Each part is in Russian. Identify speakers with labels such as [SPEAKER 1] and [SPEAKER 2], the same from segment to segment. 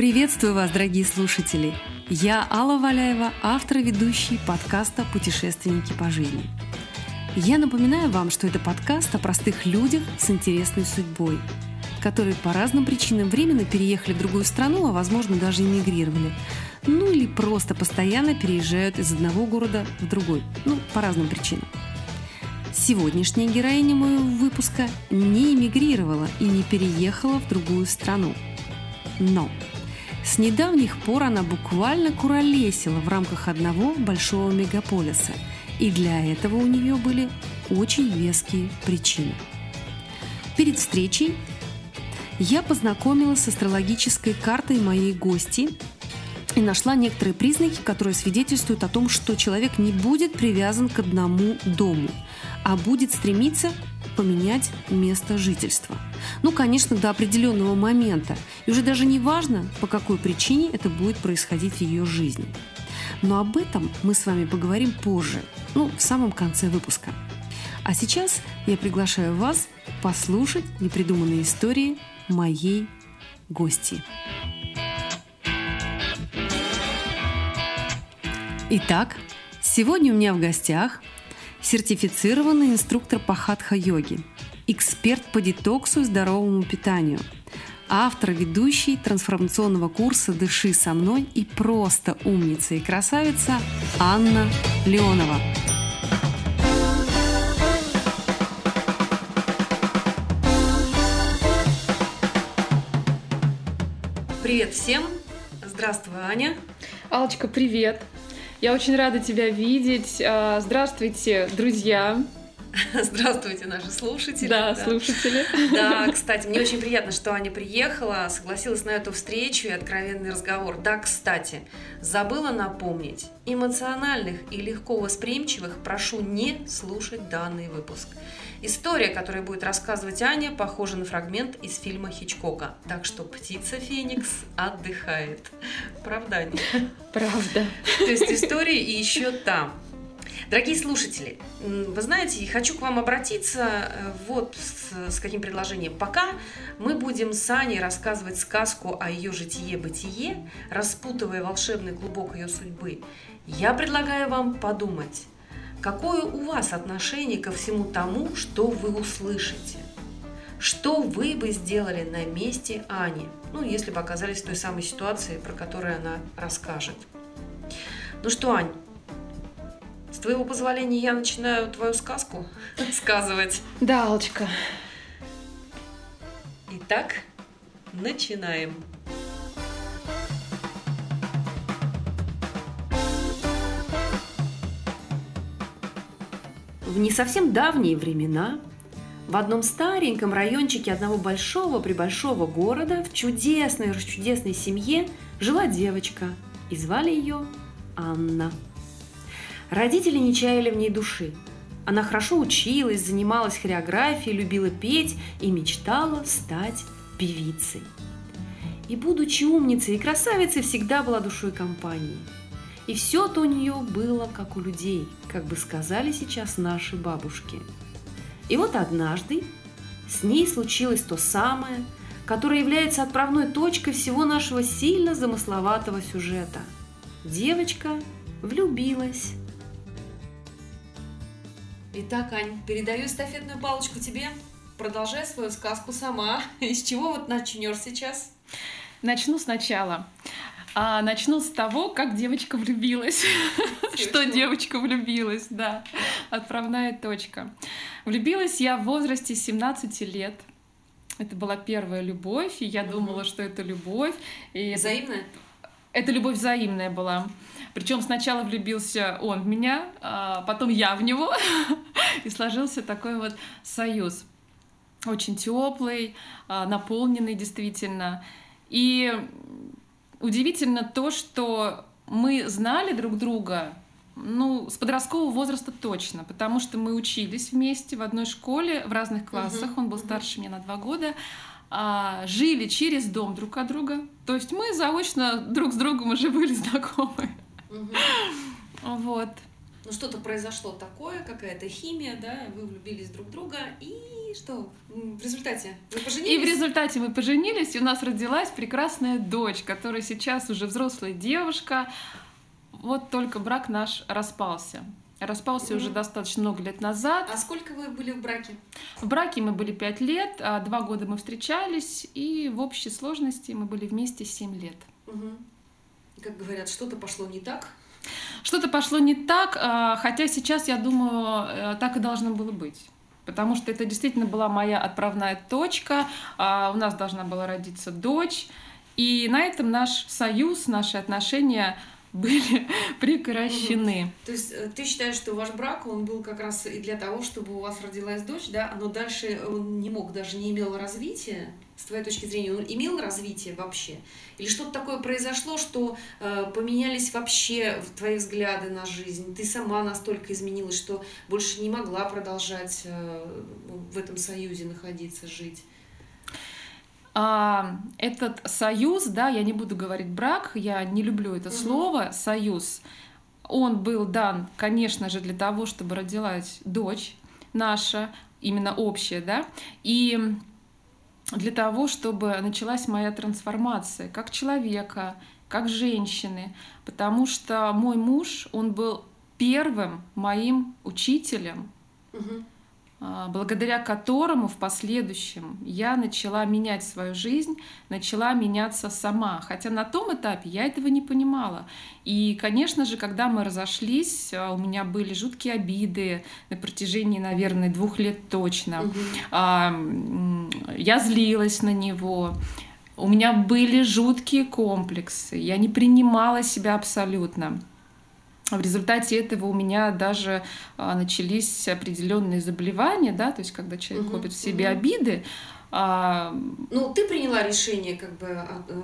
[SPEAKER 1] Приветствую вас, дорогие слушатели! Я Алла Валяева, автор и ведущий подкаста «Путешественники по жизни». Я напоминаю вам, что это подкаст о простых людях с интересной судьбой, которые по разным причинам временно переехали в другую страну, а возможно даже эмигрировали. Ну или просто постоянно переезжают из одного города в другой. Ну, по разным причинам. Сегодняшняя героиня моего выпуска не эмигрировала и не переехала в другую страну. Но с недавних пор она буквально куролесила в рамках одного большого мегаполиса, и для этого у нее были очень веские причины. Перед встречей я познакомилась с астрологической картой моей гости и нашла некоторые признаки, которые свидетельствуют о том, что человек не будет привязан к одному дому, а будет стремиться поменять место жительства. Ну, конечно, до определенного момента. И уже даже не важно, по какой причине это будет происходить в ее жизни. Но об этом мы с вами поговорим позже, ну, в самом конце выпуска. А сейчас я приглашаю вас послушать непридуманные истории моей гости. Итак, сегодня у меня в гостях сертифицированный инструктор по хатха-йоге, эксперт по детоксу и здоровому питанию, автор, ведущий трансформационного курса «Дыши со мной» и просто умница и красавица Анна Леонова. Привет всем! Здравствуй, Аня!
[SPEAKER 2] Алочка, привет! Я очень рада тебя видеть. А, здравствуйте, друзья.
[SPEAKER 1] Здравствуйте, наши слушатели.
[SPEAKER 2] Да, да, слушатели.
[SPEAKER 1] Да, кстати, мне очень приятно, что Аня приехала, согласилась на эту встречу и откровенный разговор. Да, кстати, забыла напомнить, эмоциональных и легко восприимчивых прошу не слушать данный выпуск. История, которую будет рассказывать Аня, похожа на фрагмент из фильма Хичкока. Так что птица Феникс отдыхает. Правда, Аня?
[SPEAKER 2] Правда.
[SPEAKER 1] То есть история и еще там. Дорогие слушатели, вы знаете, хочу к вам обратиться э, вот с, с каким предложением. Пока мы будем с Аней рассказывать сказку о ее житие-бытие, распутывая волшебный клубок ее судьбы, я предлагаю вам подумать, какое у вас отношение ко всему тому, что вы услышите? Что вы бы сделали на месте Ани, ну, если бы оказались в той самой ситуации, про которую она расскажет? Ну что, Ань, с твоего позволения я начинаю твою сказку сказывать.
[SPEAKER 2] Да, Алочка.
[SPEAKER 1] Итак, начинаем. В не совсем давние времена в одном стареньком райончике одного большого-пребольшого города в чудесной-чудесной семье жила девочка, и звали ее Анна. Родители не чаяли в ней души. Она хорошо училась, занималась хореографией, любила петь и мечтала стать певицей. И, будучи умницей и красавицей, всегда была душой компании. И все-то у нее было как у людей, как бы сказали сейчас наши бабушки. И вот однажды с ней случилось то самое, которое является отправной точкой всего нашего сильно замысловатого сюжета. Девочка влюбилась Итак, Ань, передаю эстафетную палочку тебе. Продолжай свою сказку сама. Из чего вот начнешь сейчас?
[SPEAKER 2] Начну сначала. А, начну с того, как девочка влюбилась. Что девочка влюбилась, да. Отправная точка. Влюбилась я в возрасте 17 лет. Это была первая любовь, и я думала, что это любовь.
[SPEAKER 1] И Взаимная?
[SPEAKER 2] Это любовь взаимная была. Причем сначала влюбился он в меня, а потом я в него, и сложился такой вот союз. Очень теплый, а, наполненный действительно. И удивительно то, что мы знали друг друга, ну, с подросткового возраста точно, потому что мы учились вместе в одной школе, в разных классах. Он был старше меня на два года. А, жили через дом друг от друга. То есть мы заочно друг с другом уже были знакомы. Вот.
[SPEAKER 1] ну что-то произошло такое, какая-то химия, да, вы влюбились друг в друга, и что в результате вы поженились?
[SPEAKER 2] И в результате мы поженились, и у нас родилась прекрасная дочь, которая сейчас уже взрослая девушка. Вот только брак наш распался. Распался mm-hmm. уже достаточно много лет назад.
[SPEAKER 1] А сколько вы были в браке?
[SPEAKER 2] В браке мы были пять лет, а два года мы встречались, и в общей сложности мы были вместе семь лет.
[SPEAKER 1] Угу. Как говорят, что-то пошло не так?
[SPEAKER 2] Что-то пошло не так, а, хотя сейчас, я думаю, э, так и должно было быть. Потому что это действительно была моя отправная точка. А, у нас должна была родиться дочь. И на этом наш союз, наши отношения были прекращены. Угу.
[SPEAKER 1] То есть э, ты считаешь, что ваш брак, он был как раз и для того, чтобы у вас родилась дочь, да, но дальше он не мог, даже не имел развития, с твоей точки зрения, он имел развитие вообще? Или что-то такое произошло, что э, поменялись вообще твои взгляды на жизнь? Ты сама настолько изменилась, что больше не могла продолжать э, в этом союзе находиться, жить?
[SPEAKER 2] А, этот союз, да, я не буду говорить брак, я не люблю это угу. слово, союз, он был дан, конечно же, для того, чтобы родилась дочь наша, именно общая, да, и для того, чтобы началась моя трансформация как человека, как женщины, потому что мой муж, он был первым моим учителем, угу. А, благодаря которому в последующем я начала менять свою жизнь, начала меняться сама. Хотя на том этапе я этого не понимала. И, конечно же, когда мы разошлись, а, у меня были жуткие обиды на протяжении, наверное, двух лет точно. Угу. Я злилась на него. У меня были жуткие комплексы. Я не принимала себя абсолютно. В результате этого у меня даже а, начались определенные заболевания, да, то есть когда человек угу, копит в себе угу. обиды.
[SPEAKER 1] А... Ну, ты приняла решение как бы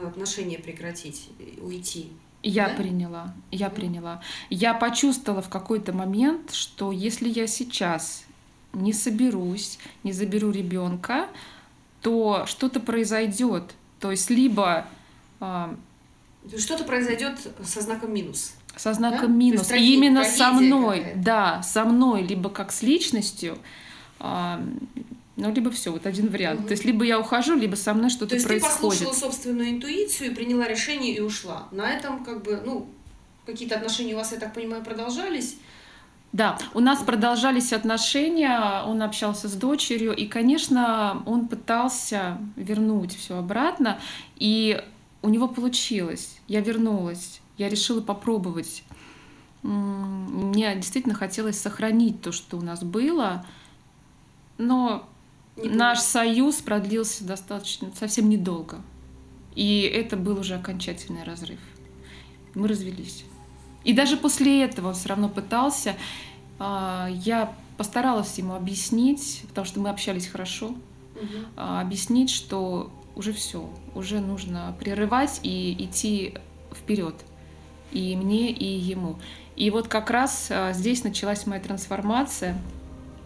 [SPEAKER 1] отношения прекратить, уйти.
[SPEAKER 2] Я да? приняла, я приняла. Я почувствовала в какой-то момент, что если я сейчас не соберусь, не заберу ребенка, то что-то произойдет. То есть либо
[SPEAKER 1] что-то произойдет со знаком минус
[SPEAKER 2] со знаком да? минус. И именно со мной, да, со мной, либо как с личностью, а, ну, либо все, вот один вариант. Угу. То есть, либо я ухожу, либо со мной что-то происходит. То есть,
[SPEAKER 1] ты послушала собственную интуицию, приняла решение и ушла. На этом, как бы, ну, какие-то отношения у вас, я так понимаю, продолжались.
[SPEAKER 2] Да, у нас продолжались отношения, он общался с дочерью, и, конечно, он пытался вернуть все обратно, и у него получилось. Я вернулась я решила попробовать. Мне действительно хотелось сохранить то, что у нас было, но не наш союз продлился достаточно совсем недолго. И это был уже окончательный разрыв. Мы развелись. И даже после этого он все равно пытался. А, я постаралась ему объяснить, потому что мы общались хорошо, угу. объяснить, что уже все, уже нужно прерывать и идти вперед и мне, и ему. И вот как раз а, здесь началась моя трансформация.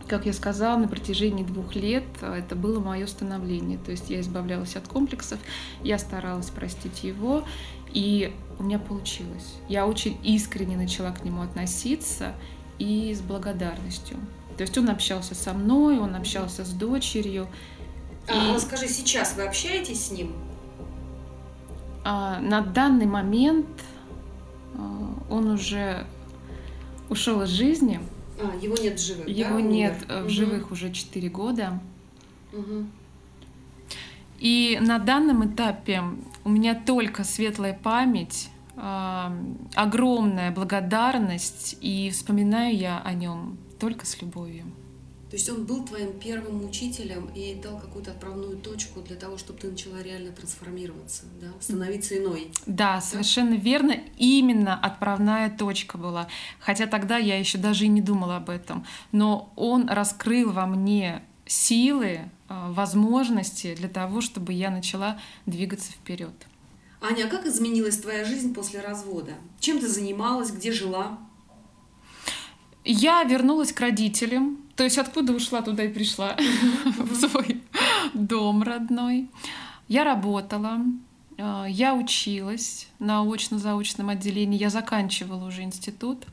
[SPEAKER 2] Как я сказала, на протяжении двух лет а, это было мое становление. То есть я избавлялась от комплексов, я старалась простить его, и у меня получилось. Я очень искренне начала к нему относиться и с благодарностью. То есть он общался со мной, он общался с дочерью.
[SPEAKER 1] А и... расскажи, сейчас вы общаетесь с ним?
[SPEAKER 2] А, на данный момент а, он уже ушел из жизни.
[SPEAKER 1] А, его нет в живых.
[SPEAKER 2] Его
[SPEAKER 1] да?
[SPEAKER 2] нет умер? в живых угу. уже 4 года. Угу. И на данном этапе у меня только светлая память, э, огромная благодарность, и вспоминаю я о нем только с любовью.
[SPEAKER 1] То есть он был твоим первым учителем и дал какую-то отправную точку для того, чтобы ты начала реально трансформироваться, да? становиться иной.
[SPEAKER 2] Да, да, совершенно верно. Именно отправная точка была. Хотя тогда я еще даже и не думала об этом. Но он раскрыл во мне силы, а, возможности для того, чтобы я начала двигаться вперед.
[SPEAKER 1] Аня, а как изменилась твоя жизнь после развода? Чем ты занималась, где жила?
[SPEAKER 2] Я вернулась к родителям, то есть откуда ушла, туда и пришла, в свой дом родной. Я работала, э, я училась на очно-заочном отделении, я заканчивала уже институт.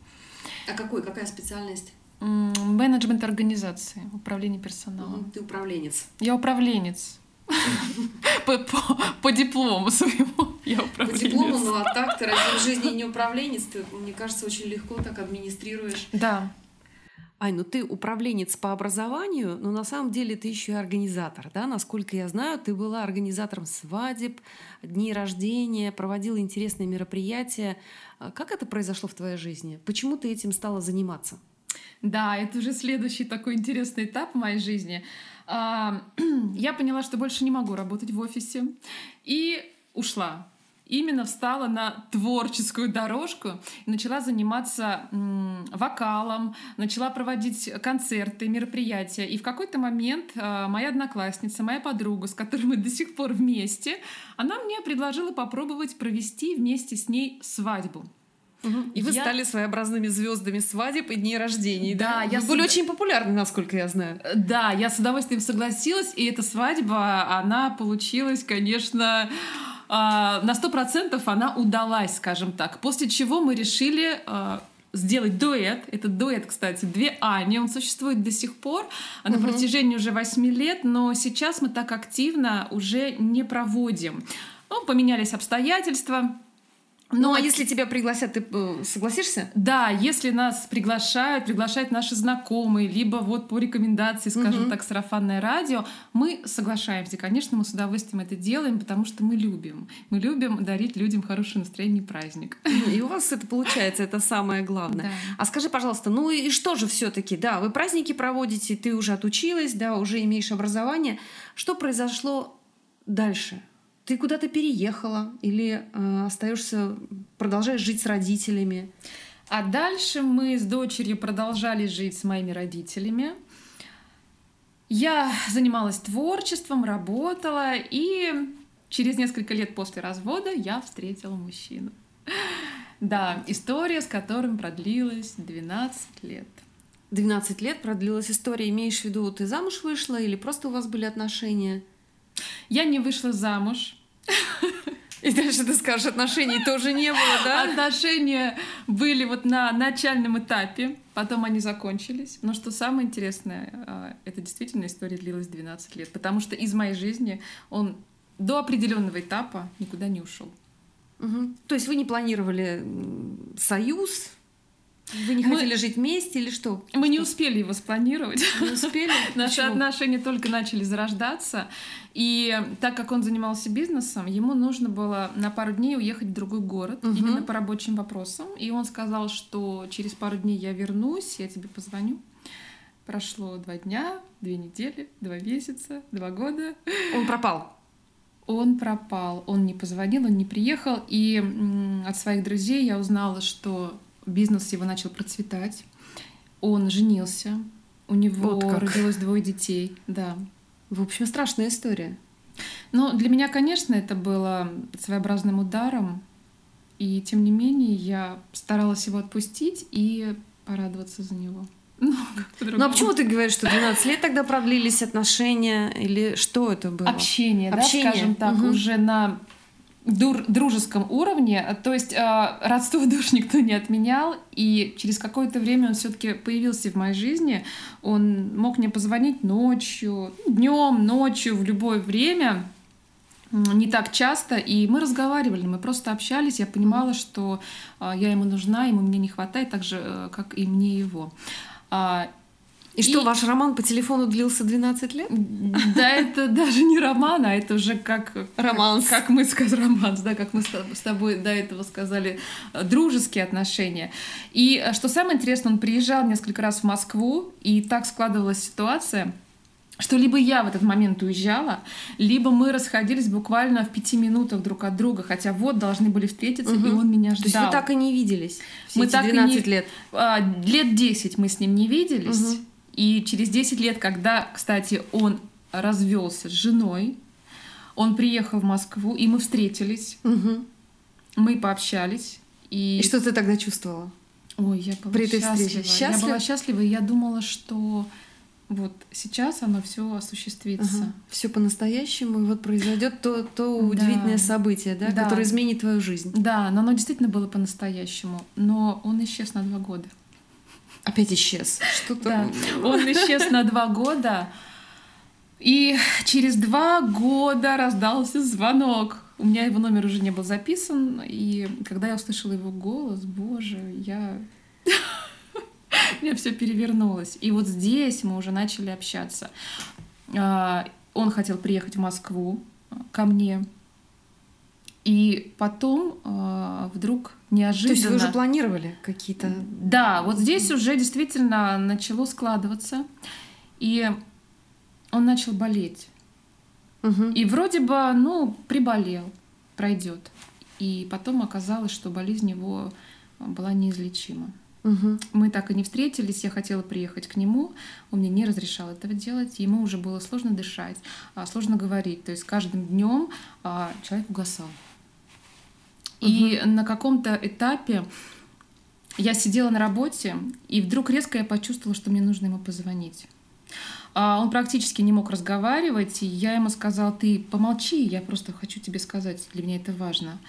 [SPEAKER 1] А какой? Какая специальность?
[SPEAKER 2] Менеджмент организации, управление персоналом.
[SPEAKER 1] Ты управленец.
[SPEAKER 2] Я управленец. По, по, по диплому своему я управленец.
[SPEAKER 1] По диплому, ну а так ты ради жизни не управленец, ты, мне кажется, очень легко так администрируешь.
[SPEAKER 2] Да.
[SPEAKER 1] Ай, ну ты управленец по образованию, но на самом деле ты еще и организатор, да? Насколько я знаю, ты была организатором свадеб, дней рождения, проводила интересные мероприятия. А как это произошло в твоей жизни? Почему ты этим стала заниматься?
[SPEAKER 2] Да, это уже следующий такой интересный этап в моей жизни. А, я поняла, что больше не могу работать в офисе и ушла. Именно встала на творческую дорожку и начала заниматься вокалом, начала проводить концерты, мероприятия. И в какой-то момент а, моя одноклассница, моя подруга, с которой мы до сих пор вместе, она мне предложила попробовать провести вместе с ней свадьбу.
[SPEAKER 1] И вы я... стали своеобразными звездами свадеб и дней рождений.
[SPEAKER 2] Да,
[SPEAKER 1] да?
[SPEAKER 2] я
[SPEAKER 1] вы были очень популярны, насколько я знаю.
[SPEAKER 2] Э, да, я с удовольствием согласилась, и эта свадьба, она получилась, конечно, на сто процентов она удалась, скажем так. После чего мы решили а, сделать дуэт. Этот дуэт, кстати, две Ани, он существует до сих пор, а на протяжении уже восьми лет, но сейчас мы так активно уже не проводим. Ну, поменялись обстоятельства,
[SPEAKER 1] ну, а если тебя пригласят, ты э, согласишься?
[SPEAKER 2] Да, если нас приглашают, приглашают наши знакомые, либо вот по рекомендации, скажем угу. так, сарафанное радио, мы соглашаемся. Конечно, мы с удовольствием это делаем, потому что мы любим. Мы любим дарить людям хорошее настроение и праздник.
[SPEAKER 1] И у вас это получается, это самое главное. Да. А скажи, пожалуйста, ну и что же все таки да, вы праздники проводите, ты уже отучилась, да, уже имеешь образование. Что произошло дальше? Ты куда-то переехала или э, остаешься, продолжаешь жить с родителями?
[SPEAKER 2] А дальше мы с дочерью продолжали жить с моими родителями. Я занималась творчеством, работала, и через несколько лет после развода я встретила мужчину. Да, история, с которым продлилась 12 лет.
[SPEAKER 1] 12 лет продлилась история. Имеешь в виду, ты замуж вышла или просто у вас были отношения?
[SPEAKER 2] Я не вышла замуж.
[SPEAKER 1] И дальше ты скажешь, отношений тоже не было, да?
[SPEAKER 2] Отношения были вот на начальном этапе, потом они закончились. Но что самое интересное, а, это действительно история длилась 12 лет, потому что из моей жизни он до определенного этапа никуда не ушел.
[SPEAKER 1] Угу. То есть вы не планировали союз, вы не мы... хотели жить вместе или что?
[SPEAKER 2] Мы
[SPEAKER 1] что?
[SPEAKER 2] не успели его спланировать.
[SPEAKER 1] Не успели?
[SPEAKER 2] Наши отношения только начали зарождаться. И так как он занимался бизнесом, ему нужно было на пару дней уехать в другой город, угу. именно по рабочим вопросам. И он сказал, что через пару дней я вернусь, я тебе позвоню. Прошло два дня, две недели, два месяца, два года.
[SPEAKER 1] Он пропал
[SPEAKER 2] он пропал, он не позвонил, он не приехал, и от своих друзей я узнала, что бизнес его начал процветать. Он женился, у него вот родилось двое детей, да.
[SPEAKER 1] В общем, страшная история.
[SPEAKER 2] Но для меня, конечно, это было своеобразным ударом, и тем не менее я старалась его отпустить и порадоваться за него.
[SPEAKER 1] Ну, ну а почему ты говоришь, что 12 лет тогда продлились отношения? Или что это было?
[SPEAKER 2] Общение, Общение. да, скажем так, угу. уже на дур, дружеском уровне. То есть э, родство душ никто не отменял, и через какое-то время он все-таки появился в моей жизни. Он мог мне позвонить ночью, днем, ночью, в любое время не так часто, и мы разговаривали, мы просто общались, я понимала, что э, я ему нужна, ему мне не хватает, так же, э, как и мне его.
[SPEAKER 1] И, и что, ваш роман по телефону длился 12 лет?
[SPEAKER 2] Да, это даже не роман, а это уже как...
[SPEAKER 1] Романс.
[SPEAKER 2] Как, как мы сказали, романс, да, как мы с тобой до этого сказали, э, дружеские отношения. И э, что самое интересное, он приезжал несколько раз в Москву, и так складывалась ситуация, что либо я в этот момент уезжала, либо мы расходились буквально в пяти минутах друг от друга, хотя вот должны были встретиться, угу. и он меня ждал. То
[SPEAKER 1] есть вы так и не виделись все мы эти так 12 и не... лет?
[SPEAKER 2] А, лет 10 мы с ним не виделись. Угу. И через 10 лет, когда, кстати, он развелся с женой, он приехал в Москву, и мы встретились,
[SPEAKER 1] угу.
[SPEAKER 2] мы пообщались. И...
[SPEAKER 1] и что ты тогда чувствовала?
[SPEAKER 2] Ой, я была При этой счастлива. Встрече? Счастлив? Я была счастлива, и я думала, что вот сейчас оно все осуществится. Ага.
[SPEAKER 1] Все по-настоящему, и вот произойдет то, то удивительное да. событие, да, да, которое изменит твою жизнь.
[SPEAKER 2] Да, но оно действительно было по-настоящему. Но он исчез на два года.
[SPEAKER 1] Опять исчез. Что-то...
[SPEAKER 2] Да. Он исчез на два года. И через два года раздался звонок. У меня его номер уже не был записан, и когда я услышала его голос, боже, я... У меня все перевернулось. И вот здесь мы уже начали общаться. А, он хотел приехать в Москву ко мне. И потом э, вдруг неожиданно...
[SPEAKER 1] То есть вы уже планировали какие-то...
[SPEAKER 2] Да, вот здесь уже действительно начало складываться. И он начал болеть.
[SPEAKER 1] Угу.
[SPEAKER 2] И вроде бы, ну, приболел, пройдет. И потом оказалось, что болезнь его была неизлечима.
[SPEAKER 1] Угу.
[SPEAKER 2] Мы так и не встретились, я хотела приехать к нему, он мне не разрешал этого делать, ему уже было сложно дышать, а, сложно говорить, то есть каждым днем а, человек угасал. Угу. И на каком-то этапе я сидела на работе, и вдруг резко я почувствовала, что мне нужно ему позвонить. А он практически не мог разговаривать, и я ему сказала, ты помолчи, я просто хочу тебе сказать, для меня это важно.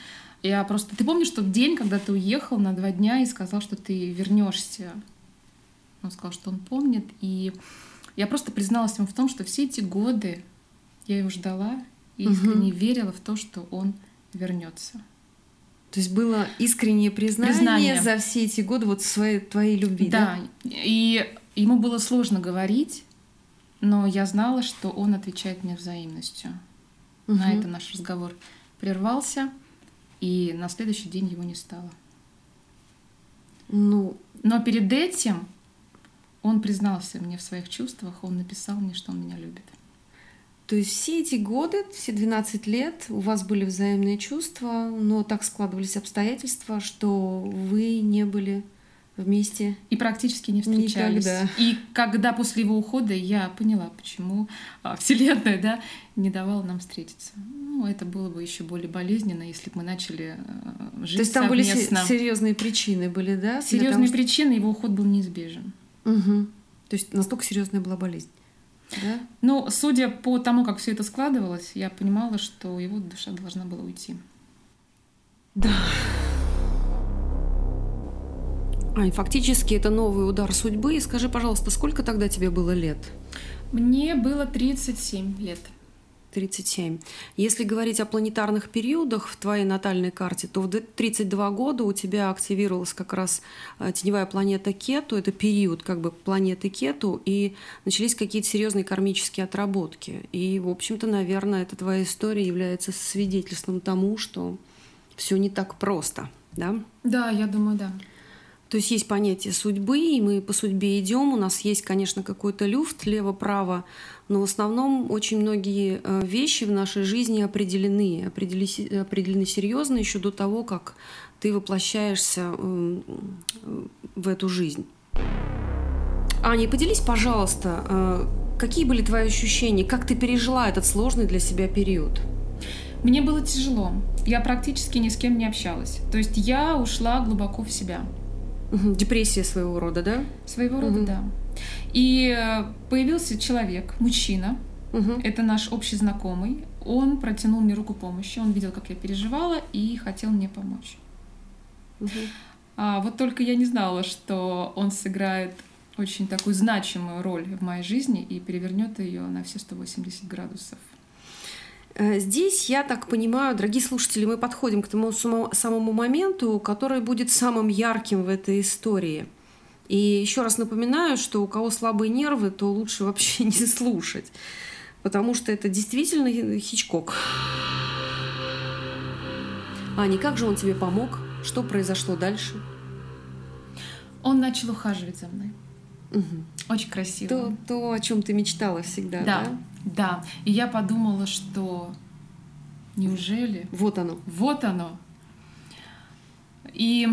[SPEAKER 2] Я просто... Ты помнишь тот день, когда ты уехал на два дня и сказал, что ты вернешься? Он сказал, что он помнит. И я просто призналась ему в том, что все эти годы я его ждала и искренне угу. верила в то, что он вернется.
[SPEAKER 1] То есть было искреннее признание, признание за все эти годы вот своей твоей любви,
[SPEAKER 2] да? Да. И ему было сложно говорить, но я знала, что он отвечает мне взаимностью. Угу. На это наш разговор прервался. И на следующий день его не стало.
[SPEAKER 1] Ну,
[SPEAKER 2] но перед этим он признался мне в своих чувствах, он написал мне, что он меня любит.
[SPEAKER 1] То есть все эти годы, все 12 лет у вас были взаимные чувства, но так складывались обстоятельства, что вы не были вместе.
[SPEAKER 2] И практически не встречались.
[SPEAKER 1] Никогда.
[SPEAKER 2] И когда после его ухода я поняла, почему а, Вселенная да, не давала нам встретиться. Ну, это было бы еще более болезненно, если бы мы начали э, жить
[SPEAKER 1] То есть там совместно. были серьезные причины, были, да?
[SPEAKER 2] Серьезные того, причины, его уход был неизбежен.
[SPEAKER 1] Угу. То есть настолько серьезная была болезнь. Да?
[SPEAKER 2] Ну, судя по тому, как все это складывалось, я понимала, что его душа должна была уйти.
[SPEAKER 1] Да. Ань, фактически это новый удар судьбы. И скажи, пожалуйста, сколько тогда тебе было лет?
[SPEAKER 2] Мне было 37 лет.
[SPEAKER 1] 37. Если говорить о планетарных периодах в твоей натальной карте, то в 32 года у тебя активировалась как раз э, теневая планета Кету, это период как бы планеты Кету, и начались какие-то серьезные кармические отработки. И, в общем-то, наверное, эта твоя история является свидетельством тому, что все не так просто, да?
[SPEAKER 2] Да, я думаю, да.
[SPEAKER 1] То есть есть понятие судьбы, и мы по судьбе идем. У нас есть, конечно, какой-то люфт лево-право, но в основном очень многие э, вещи в нашей жизни определены, определены, определены серьезно еще до того, как ты воплощаешься эм, в эту жизнь. Аня, поделись, пожалуйста, э, какие были твои ощущения, как ты пережила этот сложный для себя период?
[SPEAKER 2] Мне было тяжело. Я практически ни с кем не общалась. То есть я ушла глубоко в себя.
[SPEAKER 1] Депрессия своего рода, да?
[SPEAKER 2] Своего рода, угу. да. И э, появился человек, мужчина,
[SPEAKER 1] угу.
[SPEAKER 2] это наш общий знакомый. Он протянул мне руку помощи, он видел, как я переживала, и хотел мне помочь.
[SPEAKER 1] Угу.
[SPEAKER 2] А вот только я не знала, что он сыграет очень такую значимую роль в моей жизни и перевернет ее на все 180 градусов.
[SPEAKER 1] Э, здесь, я так понимаю, дорогие слушатели, мы подходим к тому самому моменту, который будет самым ярким в этой истории. И еще раз напоминаю, что у кого слабые нервы, то лучше вообще не слушать, потому что это действительно Хичкок. Аня, как же он тебе помог? Что произошло дальше?
[SPEAKER 2] Он начал ухаживать за мной.
[SPEAKER 1] Угу.
[SPEAKER 2] Очень красиво.
[SPEAKER 1] То, то, о чем ты мечтала всегда, да?
[SPEAKER 2] Да, да. И я подумала, что неужели?
[SPEAKER 1] Вот оно.
[SPEAKER 2] Вот оно. И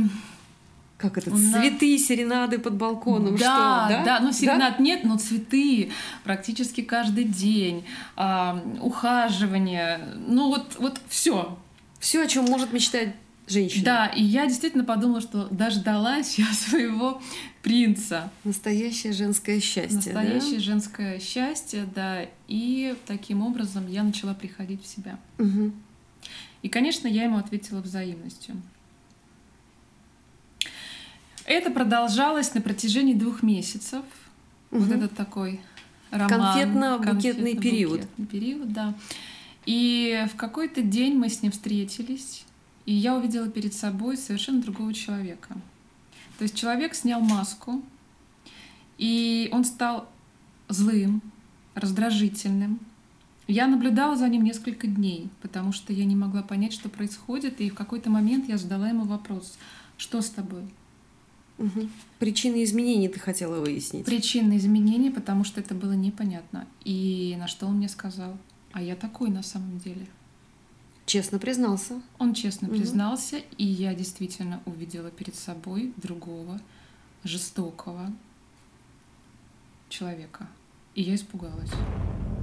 [SPEAKER 1] как это, цветы, нас... серенады под балконом,
[SPEAKER 2] да,
[SPEAKER 1] что, да?
[SPEAKER 2] Да, ну серенад да? нет, но цветы практически каждый день, а, ухаживание, ну вот, вот все.
[SPEAKER 1] Все, о чем может мечтать женщина.
[SPEAKER 2] Да, и я действительно подумала, что дождалась я своего принца.
[SPEAKER 1] Настоящее женское счастье.
[SPEAKER 2] Настоящее да? женское счастье, да. И таким образом я начала приходить в себя.
[SPEAKER 1] Угу.
[SPEAKER 2] И, конечно, я ему ответила взаимностью. Это продолжалось на протяжении двух месяцев. Угу. Вот этот такой роман.
[SPEAKER 1] Конфетно-букетный период.
[SPEAKER 2] период, да. И в какой-то день мы с ним встретились, и я увидела перед собой совершенно другого человека. То есть человек снял маску, и он стал злым, раздражительным. Я наблюдала за ним несколько дней, потому что я не могла понять, что происходит, и в какой-то момент я задала ему вопрос, что с тобой?
[SPEAKER 1] Угу. Причины изменений ты хотела выяснить?
[SPEAKER 2] Причины изменений, потому что это было непонятно. И на что он мне сказал? А я такой на самом деле.
[SPEAKER 1] Честно признался.
[SPEAKER 2] Он честно угу. признался, и я действительно увидела перед собой другого, жестокого человека. И я испугалась.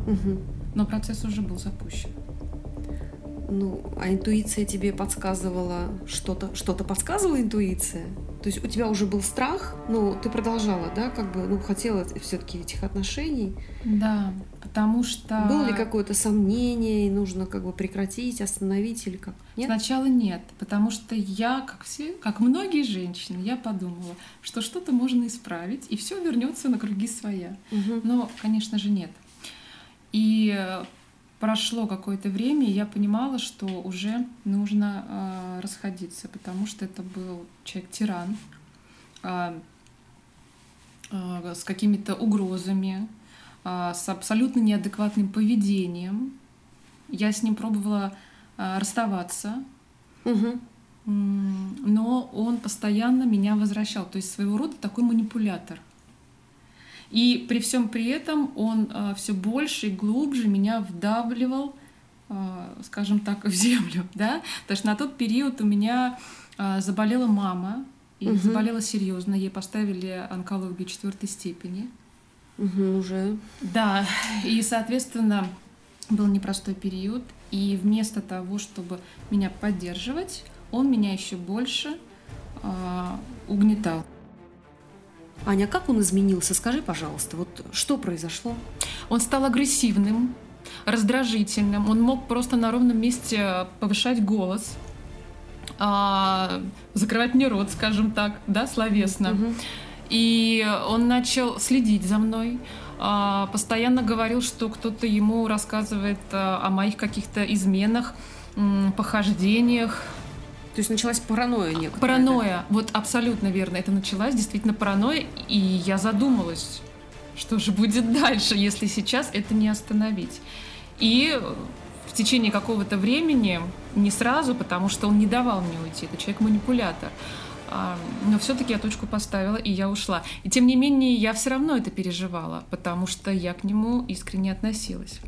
[SPEAKER 2] Угу. Но процесс уже был запущен.
[SPEAKER 1] Ну, а интуиция тебе подсказывала что-то, что-то подсказывала интуиция? То есть у тебя уже был страх, но ты продолжала, да, как бы, ну, хотела все-таки этих отношений.
[SPEAKER 2] Да, потому что...
[SPEAKER 1] Было ли какое-то сомнение, и нужно как бы прекратить, остановить или как?
[SPEAKER 2] Нет? Сначала нет, потому что я, как все, как многие женщины, я подумала, что что-то можно исправить, и все вернется на круги своя. Угу. Но, конечно же, нет. И прошло какое-то время, и я понимала, что уже нужно э, расходиться, потому что это был человек-тиран э, э, с какими-то угрозами, э, с абсолютно неадекватным поведением. Я с ним пробовала э, расставаться, угу. но он постоянно меня возвращал, то есть своего рода такой манипулятор — и при всем при этом он э, все больше и глубже меня вдавливал, э, скажем так, в землю, да, потому что на тот период у меня э, заболела мама, и угу. заболела серьезно, ей поставили онкологию четвертой степени.
[SPEAKER 1] Угу, уже.
[SPEAKER 2] Да, и, соответственно, был непростой период, и вместо того, чтобы меня поддерживать, он меня еще больше э, угнетал.
[SPEAKER 1] Аня, как он изменился? Скажи, пожалуйста, вот что произошло?
[SPEAKER 2] Он стал агрессивным, раздражительным. Он мог просто на ровном месте повышать голос, а, закрывать мне рот, скажем так, да, словесно. Угу. И он начал следить за мной, а, постоянно говорил, что кто-то ему рассказывает а, о моих каких-то изменах, похождениях,
[SPEAKER 1] то есть началась паранойя некоторая.
[SPEAKER 2] Паранойя, вот абсолютно верно. Это началась действительно паранойя, и я задумалась, что же будет дальше, если сейчас это не остановить. И в течение какого-то времени, не сразу, потому что он не давал мне уйти, это человек-манипулятор, а, но все-таки я точку поставила, и я ушла. И тем не менее, я все равно это переживала, потому что я к нему искренне относилась.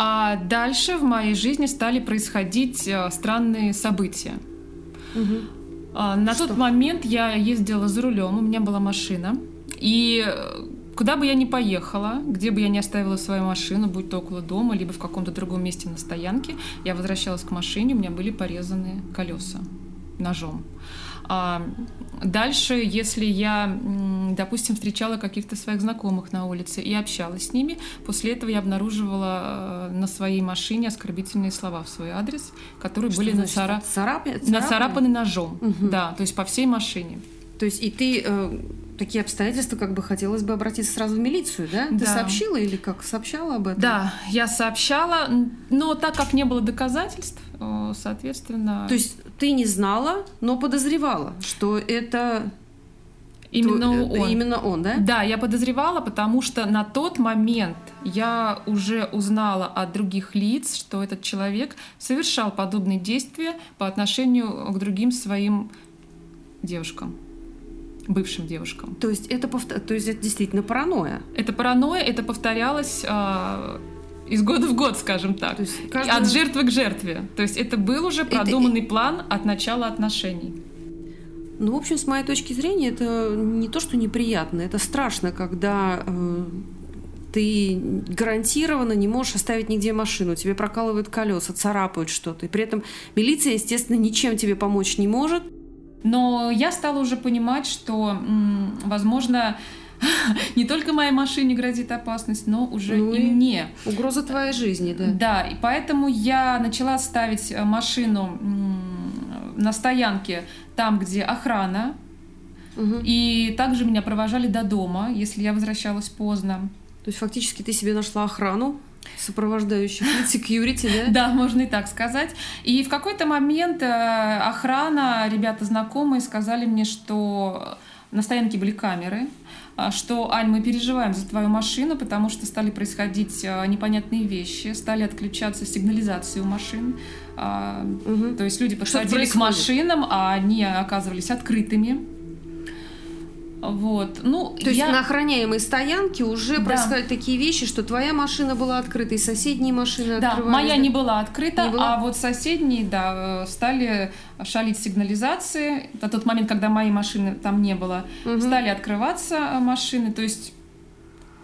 [SPEAKER 2] А дальше в моей жизни стали происходить э, странные события. Угу. На Что? тот момент я ездила за рулем, у меня была машина, и э, куда бы я ни поехала, где бы я ни оставила свою машину, будь то около дома, либо в каком-то другом месте на стоянке, я возвращалась к машине, у меня были порезаны колеса ножом. А дальше, если я, допустим, встречала каких-то своих знакомых на улице и общалась с ними, после этого я обнаруживала э, на своей машине оскорбительные слова в свой адрес, которые Что были значит, нацара... царапи... нацарапаны ножом. Угу. Да, то есть по всей машине.
[SPEAKER 1] То есть и ты э, такие обстоятельства, как бы хотелось бы обратиться сразу в милицию, да? да? Ты сообщила или как сообщала об этом?
[SPEAKER 2] Да, я сообщала, но так как не было доказательств, э, соответственно.
[SPEAKER 1] То есть ты не знала, но подозревала, что это
[SPEAKER 2] Именно
[SPEAKER 1] то, он. Именно он, да?
[SPEAKER 2] Да, я подозревала, потому что на тот момент я уже узнала от других лиц, что этот человек совершал подобные действия по отношению к другим своим девушкам бывшим девушкам.
[SPEAKER 1] То есть это, повтор... То есть это действительно паранойя?
[SPEAKER 2] Это паранойя, это повторялось э, из года в год, скажем так. То есть каждый... От жертвы к жертве. То есть это был уже продуманный это... план от начала отношений.
[SPEAKER 1] Ну, в общем, с моей точки зрения, это не то, что неприятно, это страшно, когда э, ты гарантированно не можешь оставить нигде машину, тебе прокалывают колеса, царапают что-то. И при этом милиция, естественно, ничем тебе помочь не может.
[SPEAKER 2] Но я стала уже понимать, что, возможно, не только моей машине грозит опасность, но уже
[SPEAKER 1] Ну
[SPEAKER 2] и
[SPEAKER 1] и-
[SPEAKER 2] мне.
[SPEAKER 1] Угроза твоей жизни, да.
[SPEAKER 2] Да, и поэтому я начала ставить э, машину на стоянке там, где охрана,
[SPEAKER 1] Мгм.
[SPEAKER 2] и также меня провожали до дома, если я возвращалась поздно.
[SPEAKER 1] То есть фактически ты себе нашла охрану сопровождающих security, да?
[SPEAKER 2] Да, можно и так сказать. И в какой-то момент э, охрана, ребята знакомые сказали мне, что на стоянке были камеры, а, что, Ань, мы переживаем за твою машину, потому что стали происходить э, непонятные вещи, стали отключаться сигнализации у машин. А,
[SPEAKER 1] Мгм.
[SPEAKER 2] То есть люди подходили к машинам, а они оказывались открытыми. Вот. Ну,
[SPEAKER 1] То есть
[SPEAKER 2] я...
[SPEAKER 1] на охраняемой стоянке уже
[SPEAKER 2] Да.
[SPEAKER 1] происходят такие вещи, что твоя машина была открыта, и соседние машины
[SPEAKER 2] Да,
[SPEAKER 1] открывались.
[SPEAKER 2] моя не была открыта,
[SPEAKER 1] Не была?
[SPEAKER 2] а вот соседние, да, э, стали шалить сигнализации. На тот момент, когда моей машины там не было,
[SPEAKER 1] Мгм.
[SPEAKER 2] стали открываться машины. То есть,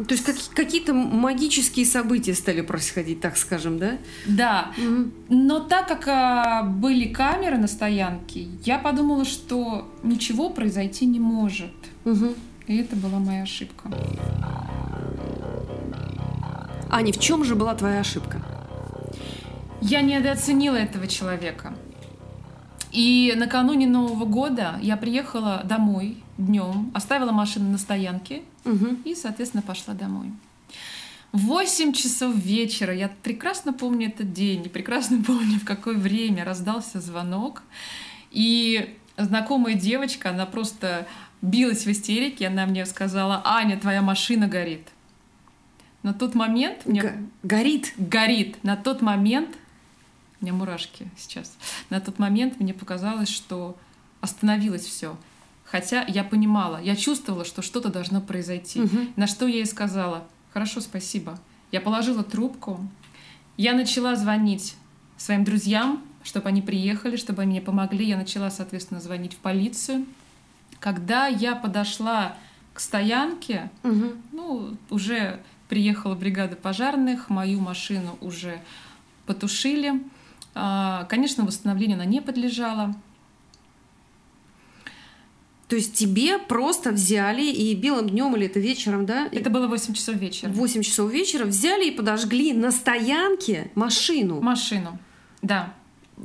[SPEAKER 1] То есть как- какие-то магические события стали происходить, так скажем, да?
[SPEAKER 2] да.
[SPEAKER 1] Мгм.
[SPEAKER 2] Но так как а, были камеры на стоянке, я подумала, что ничего произойти не может.
[SPEAKER 1] Мгм.
[SPEAKER 2] И это была моя ошибка.
[SPEAKER 1] Аня, в чем же была твоя ошибка?
[SPEAKER 2] Я недооценила этого человека. И накануне Нового года я приехала домой днем, оставила машину на стоянке
[SPEAKER 1] Мгм.
[SPEAKER 2] и, соответственно, пошла домой. В 8 часов вечера, я прекрасно помню этот день, и прекрасно помню, в какое время раздался звонок. И знакомая девочка, она просто билась в истерике, она мне сказала, Аня, твоя машина горит. На тот момент мне
[SPEAKER 1] Г- горит.
[SPEAKER 2] горит. На тот момент, у меня мурашки сейчас, на тот момент мне показалось, что остановилось все. Хотя я понимала, я чувствовала, что что-то должно произойти.
[SPEAKER 1] Мгм.
[SPEAKER 2] На что я ей сказала, хорошо, спасибо. Я положила трубку, я начала звонить своим друзьям, чтобы они приехали, чтобы они мне помогли. Я начала, соответственно, звонить в полицию. Когда я подошла к стоянке,
[SPEAKER 1] Мгм.
[SPEAKER 2] ну, уже приехала бригада пожарных, мою машину уже потушили. А, Конечно, восстановлению она не подлежала.
[SPEAKER 1] То есть тебе просто взяли и белым днем или это вечером, да?
[SPEAKER 2] Это было 8 часов вечера.
[SPEAKER 1] в 8 часов вечера взяли и подожгли на стоянке машину.
[SPEAKER 2] Машину. Да.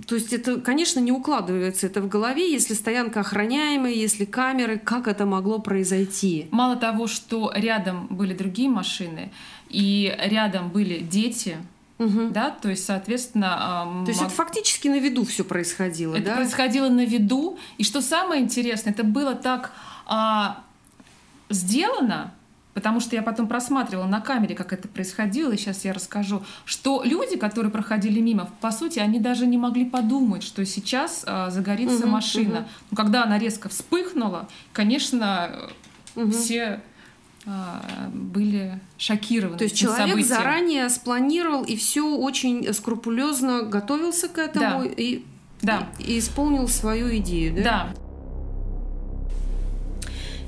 [SPEAKER 1] То есть это, конечно, не укладывается это в голове, если стоянка охраняемая, если камеры, как это могло произойти?
[SPEAKER 2] Мало того, что рядом были другие машины, и рядом были дети,
[SPEAKER 1] Мгм.
[SPEAKER 2] да, то есть, соответственно... а,
[SPEAKER 1] То есть
[SPEAKER 2] мог-
[SPEAKER 1] это фактически на виду все происходило,
[SPEAKER 2] Это
[SPEAKER 1] да?
[SPEAKER 2] происходило на виду. И что самое интересное, это было так а, сделано, потому что я потом просматривала на камере, как это происходило, и сейчас я расскажу, что люди, которые проходили мимо, по сути, они даже не могли подумать, что сейчас а, загорится
[SPEAKER 1] Мгм,
[SPEAKER 2] машина.
[SPEAKER 1] мгм.
[SPEAKER 2] Но когда она резко вспыхнула, конечно,
[SPEAKER 1] Мгм.
[SPEAKER 2] все а, были шокированы.
[SPEAKER 1] То есть человек
[SPEAKER 2] событием.
[SPEAKER 1] заранее спланировал и все очень скрупулезно готовился к этому
[SPEAKER 2] Да.
[SPEAKER 1] и,
[SPEAKER 2] Да.
[SPEAKER 1] и- и исполнил свою идею, да?
[SPEAKER 2] Да.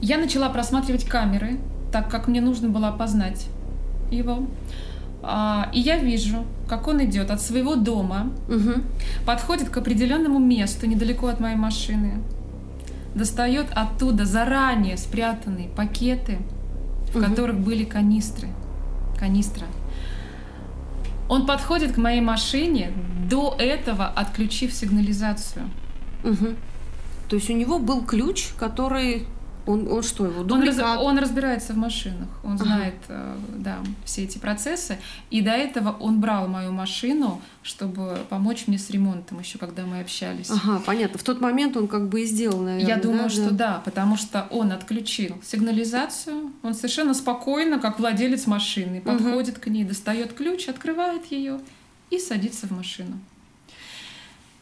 [SPEAKER 2] Я начала просматривать камеры, так как мне нужно было опознать его. А, И я вижу, как он идет от своего дома,
[SPEAKER 1] Мгм.
[SPEAKER 2] подходит к определенному месту недалеко от моей машины, достает оттуда заранее спрятанные пакеты, в
[SPEAKER 1] Мгм.
[SPEAKER 2] которых были канистры. Канистра. Он подходит к моей машине, до этого отключив сигнализацию.
[SPEAKER 1] Мгм. То есть у него был ключ, который... Он, он что, его
[SPEAKER 2] Он, раз- он разбирается в машинах, он
[SPEAKER 1] Ага.
[SPEAKER 2] знает э, да, все эти процессы. И до этого он брал мою машину, чтобы помочь мне с ремонтом, еще когда мы общались.
[SPEAKER 1] Ага, понятно. В тот момент он как бы и сделал, наверное.
[SPEAKER 2] Я думаю,
[SPEAKER 1] да,
[SPEAKER 2] что
[SPEAKER 1] да.
[SPEAKER 2] потому что он отключил сигнализацию, он совершенно спокойно, как владелец машины, подходит к ней, достает ключ, открывает ее и садится в машину.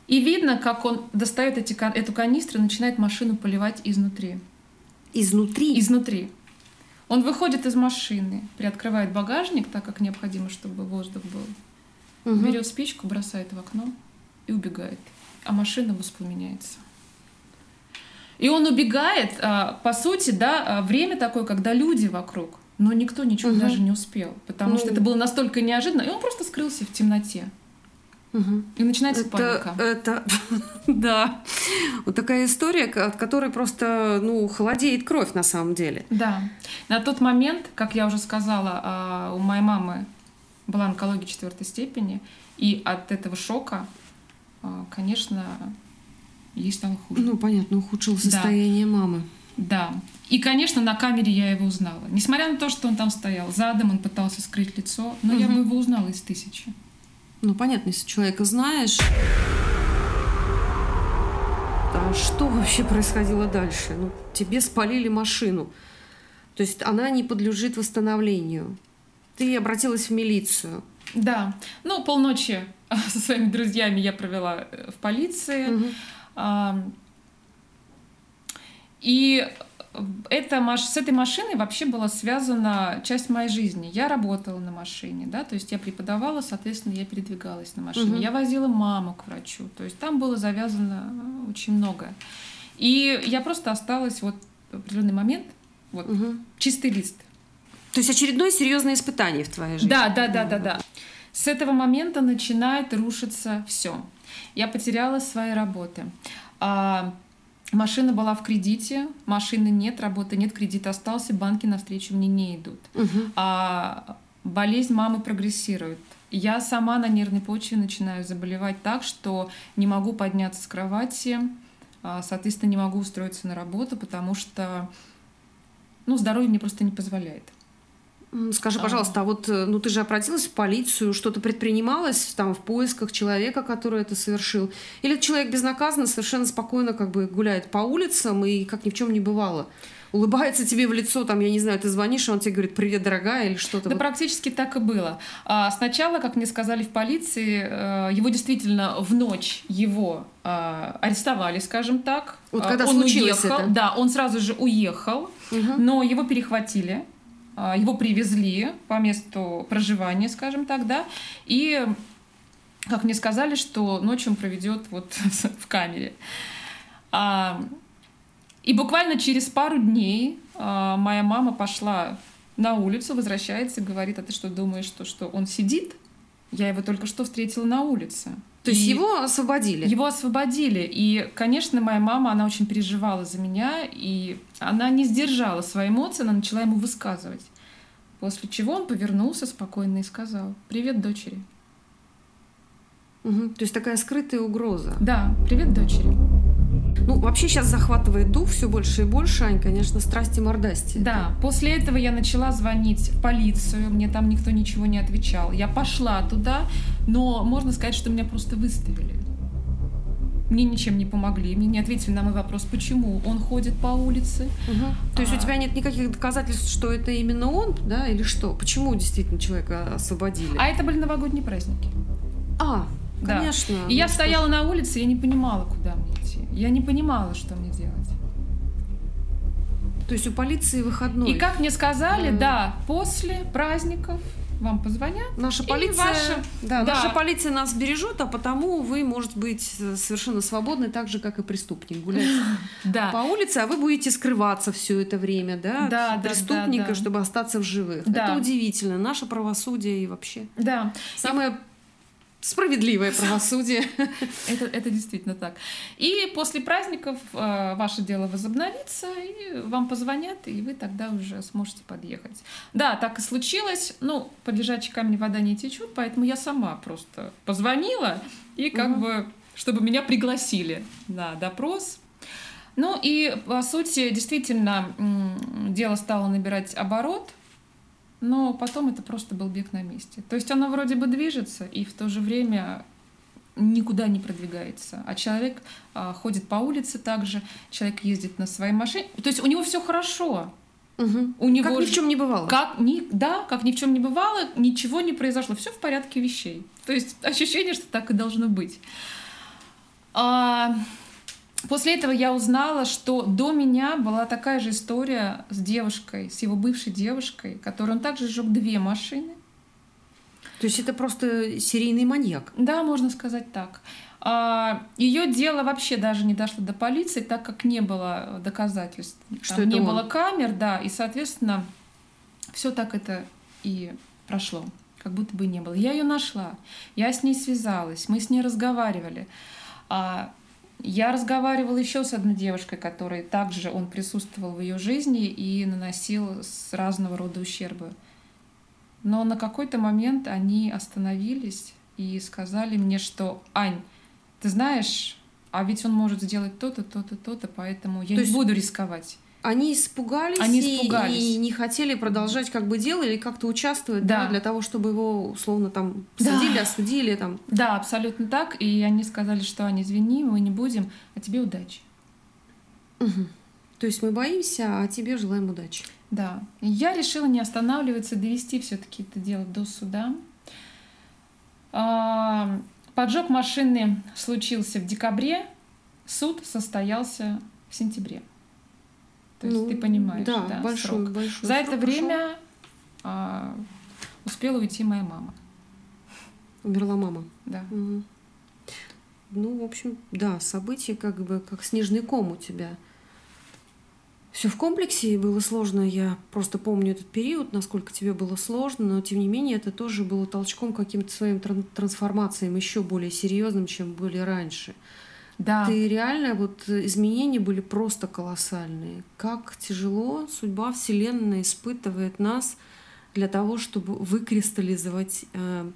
[SPEAKER 2] И видно, как он достает эти, эту канистру и начинает машину поливать изнутри.
[SPEAKER 1] Изнутри.
[SPEAKER 2] Изнутри. Он выходит из машины, приоткрывает багажник, так как необходимо, чтобы воздух был.
[SPEAKER 1] Мгм.
[SPEAKER 2] Берет спичку, бросает в окно и убегает. А машина воспламеняется. И он убегает, а, по сути, да, а, время такое, когда люди вокруг, но никто ничего
[SPEAKER 1] Мгм.
[SPEAKER 2] даже не успел, потому что
[SPEAKER 1] Ну.
[SPEAKER 2] это было настолько неожиданно, и он просто скрылся в темноте. Угу. И начинается это, паника.
[SPEAKER 1] Это, да. Вот такая история, от которой просто, ну, холодеет кровь на самом деле.
[SPEAKER 2] Да. На тот момент, как я уже сказала, а, у моей мамы была онкология четвертой степени, и от этого шока, а, конечно, ей стало хуже.
[SPEAKER 1] Ну, понятно, ухудшилось состояние да. мамы.
[SPEAKER 2] Да. И, конечно, на камере я его узнала. Несмотря на то, что он там стоял, задом он пытался скрыть лицо, но угу. я бы его узнала из тысячи.
[SPEAKER 1] Ну, понятно, если человека знаешь. А что вообще происходило дальше? Ну, тебе спалили машину. То есть она не подлежит восстановлению. Ты обратилась в милицию.
[SPEAKER 2] Да. Ну, полночи со своими друзьями я провела э, в полиции. Угу. И это, с этой машиной вообще была связана часть моей жизни. Я работала на машине, да, то есть я преподавала, соответственно, я передвигалась на машине. Угу. Я возила маму к врачу, то есть там было завязано э, очень многое. И я просто осталась вот в определенный момент, вот, угу. чистый лист.
[SPEAKER 1] То есть очередное серьезное испытание в твоей жизни.
[SPEAKER 2] Да, да, да, да, да. С этого момента начинает рушиться все. Я потеряла свои работы. Машина была в кредите, машины нет, работы нет, кредит остался, банки навстречу мне не идут. Угу. А болезнь мамы прогрессирует. Я сама на нервной почве начинаю заболевать так, что не могу подняться с кровати, а, соответственно, не могу устроиться на работу, потому что ну, здоровье мне просто не позволяет.
[SPEAKER 1] Скажи, пожалуйста, а вот э, ну ты же обратилась в полицию, что-то предпринималось там в поисках человека, который это совершил? Или человек безнаказанно, совершенно спокойно как бы гуляет по улицам и как ни в чем не бывало? улыбается тебе в лицо, там, я не знаю, ты звонишь, и он тебе говорит, привет, дорогая, или что-то.
[SPEAKER 2] Да, вот. практически так и было. А, сначала, как мне сказали в полиции, э, его действительно в ночь его а, арестовали, скажем так.
[SPEAKER 1] Вот когда он случилось
[SPEAKER 2] уехал,
[SPEAKER 1] это?
[SPEAKER 2] Да, он сразу же уехал, угу. но его перехватили. А, его привезли по месту проживания, скажем так, да, и как мне сказали, что ночью он проведет вот в камере. А, и буквально через пару дней а, моя мама пошла на улицу, возвращается и говорит, а ты что думаешь, что, что он сидит? Я его только что встретила на улице.
[SPEAKER 1] То есть его освободили?
[SPEAKER 2] Его освободили. И, конечно, моя мама, она очень переживала за меня, и она не сдержала свои эмоции, она начала ему высказывать. После чего он повернулся спокойно и сказал «Привет, дочери».
[SPEAKER 1] Угу. То есть такая скрытая угроза.
[SPEAKER 2] Да, привет, дочери.
[SPEAKER 1] Ну, вообще сейчас захватывает дух все больше и больше, Ань, конечно, страсти мордасти.
[SPEAKER 2] Да, после этого я начала звонить в полицию, мне там никто ничего не отвечал. Я пошла туда, но можно сказать, что меня просто выставили. Мне ничем не помогли, мне не ответили на мой вопрос, почему он ходит по улице.
[SPEAKER 1] Угу. То есть а... у тебя нет никаких доказательств, что это именно он, да, или что? Почему действительно человека освободили?
[SPEAKER 2] А это были новогодние праздники.
[SPEAKER 1] А, да. конечно.
[SPEAKER 2] И я стояла на улице, я не понимала, куда мне идти. Я не понимала, что мне делать.
[SPEAKER 1] То есть у полиции выходной.
[SPEAKER 2] И как мне сказали, mm. да, после праздников вам позвонят.
[SPEAKER 1] Наша полиция, ваша... да, да. наша полиция нас бережет, а потому вы можете быть совершенно свободны, так же как и преступник, гулять да. по улице, а вы будете скрываться все это время, да, да от преступника, да, да. чтобы остаться в живых. Да. Это удивительно, наше правосудие и вообще.
[SPEAKER 2] Да.
[SPEAKER 1] Самое Справедливое правосудие.
[SPEAKER 2] Это, это действительно так. И после праздников э, ваше дело возобновится, и вам позвонят, и вы тогда уже сможете подъехать. Да, так и случилось. Ну, под лежачий камень вода не течет, поэтому я сама просто позвонила, и как угу. бы, чтобы меня пригласили на допрос. Ну и, по сути, действительно, дело стало набирать оборот – но потом это просто был бег на месте. То есть оно вроде бы движется и в то же время никуда не продвигается. А человек а, ходит по улице также, человек ездит на своей машине. То есть у него все хорошо.
[SPEAKER 1] Угу. У него как ни в чем не бывало.
[SPEAKER 2] Как ни, да, как ни в чем не бывало, ничего не произошло, все в порядке вещей. То есть ощущение, что так и должно быть. А, После этого я узнала, что до меня была такая же история с девушкой, с его бывшей девушкой, которой он также сжег две машины.
[SPEAKER 1] То есть это просто серийный маньяк?
[SPEAKER 2] Да, можно сказать так. А, ее дело вообще даже не дошло до полиции, так как не было доказательств. Что Там не он? было камер, да, и, соответственно, все так это и прошло. как будто бы не было. Я ее нашла, я с ней связалась, мы с ней разговаривали. А я разговаривала еще с одной девушкой, которой также он присутствовал в ее жизни и наносил с разного рода ущербы. Но на какой-то момент они остановились и сказали мне, что Ань, ты знаешь, а ведь он может сделать то-то, то-то, то-то, поэтому я то не буду рисковать.
[SPEAKER 1] Они испугались,
[SPEAKER 2] они испугались.
[SPEAKER 1] И, и не хотели продолжать как бы дело или как-то участвовать, да. да, для того, чтобы его условно там судили, да. осудили там.
[SPEAKER 2] Да, абсолютно так. И они сказали, что они извини, мы не будем, а тебе удачи.
[SPEAKER 1] Угу. То есть мы боимся, а тебе желаем удачи.
[SPEAKER 2] Да. Я решила не останавливаться, довести все-таки это дело до суда. А, поджог машины случился в декабре, суд состоялся в сентябре. То есть ну, ты понимаешь, да, да большой, срок. большой. За это время а, успела уйти моя мама.
[SPEAKER 1] Умерла мама.
[SPEAKER 2] Да.
[SPEAKER 1] Угу. Ну, в общем, да, события как бы как снежный ком у тебя. Все в комплексе, и было сложно. Я просто помню этот период, насколько тебе было сложно, но тем не менее это тоже было толчком каким-то своим трансформациям еще более серьезным, чем были раньше.
[SPEAKER 2] Да.
[SPEAKER 1] Ты реально, вот изменения были просто колоссальные. Как тяжело судьба Вселенная испытывает нас для того, чтобы выкристаллизовать э,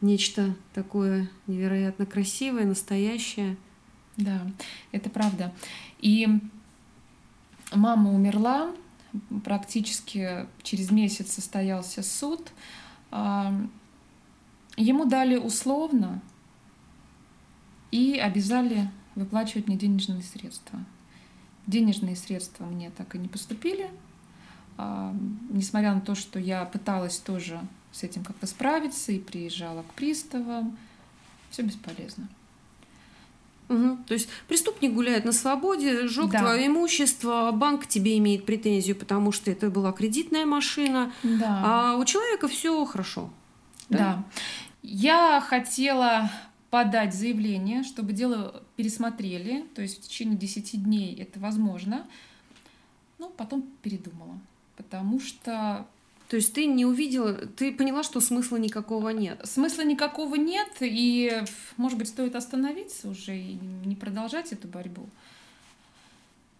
[SPEAKER 1] нечто такое невероятно красивое, настоящее.
[SPEAKER 2] Да, это правда. И мама умерла, практически через месяц состоялся суд. А, ему дали условно и обязали выплачивать мне денежные средства. Денежные средства мне так и не поступили, а, несмотря на то, что я пыталась тоже с этим как-то справиться и приезжала к приставам, все бесполезно.
[SPEAKER 1] Угу. То есть преступник гуляет на свободе, сжег да. твое имущество, банк тебе имеет претензию, потому что это была кредитная машина,
[SPEAKER 2] да.
[SPEAKER 1] а у человека все хорошо.
[SPEAKER 2] Да? да. Я хотела подать заявление, чтобы дело пересмотрели, то есть в течение 10 дней это возможно. Но потом передумала, потому что...
[SPEAKER 1] То есть ты не увидела, ты поняла, что смысла никакого нет?
[SPEAKER 2] Смысла никакого нет, и, может быть, стоит остановиться уже и не продолжать эту борьбу.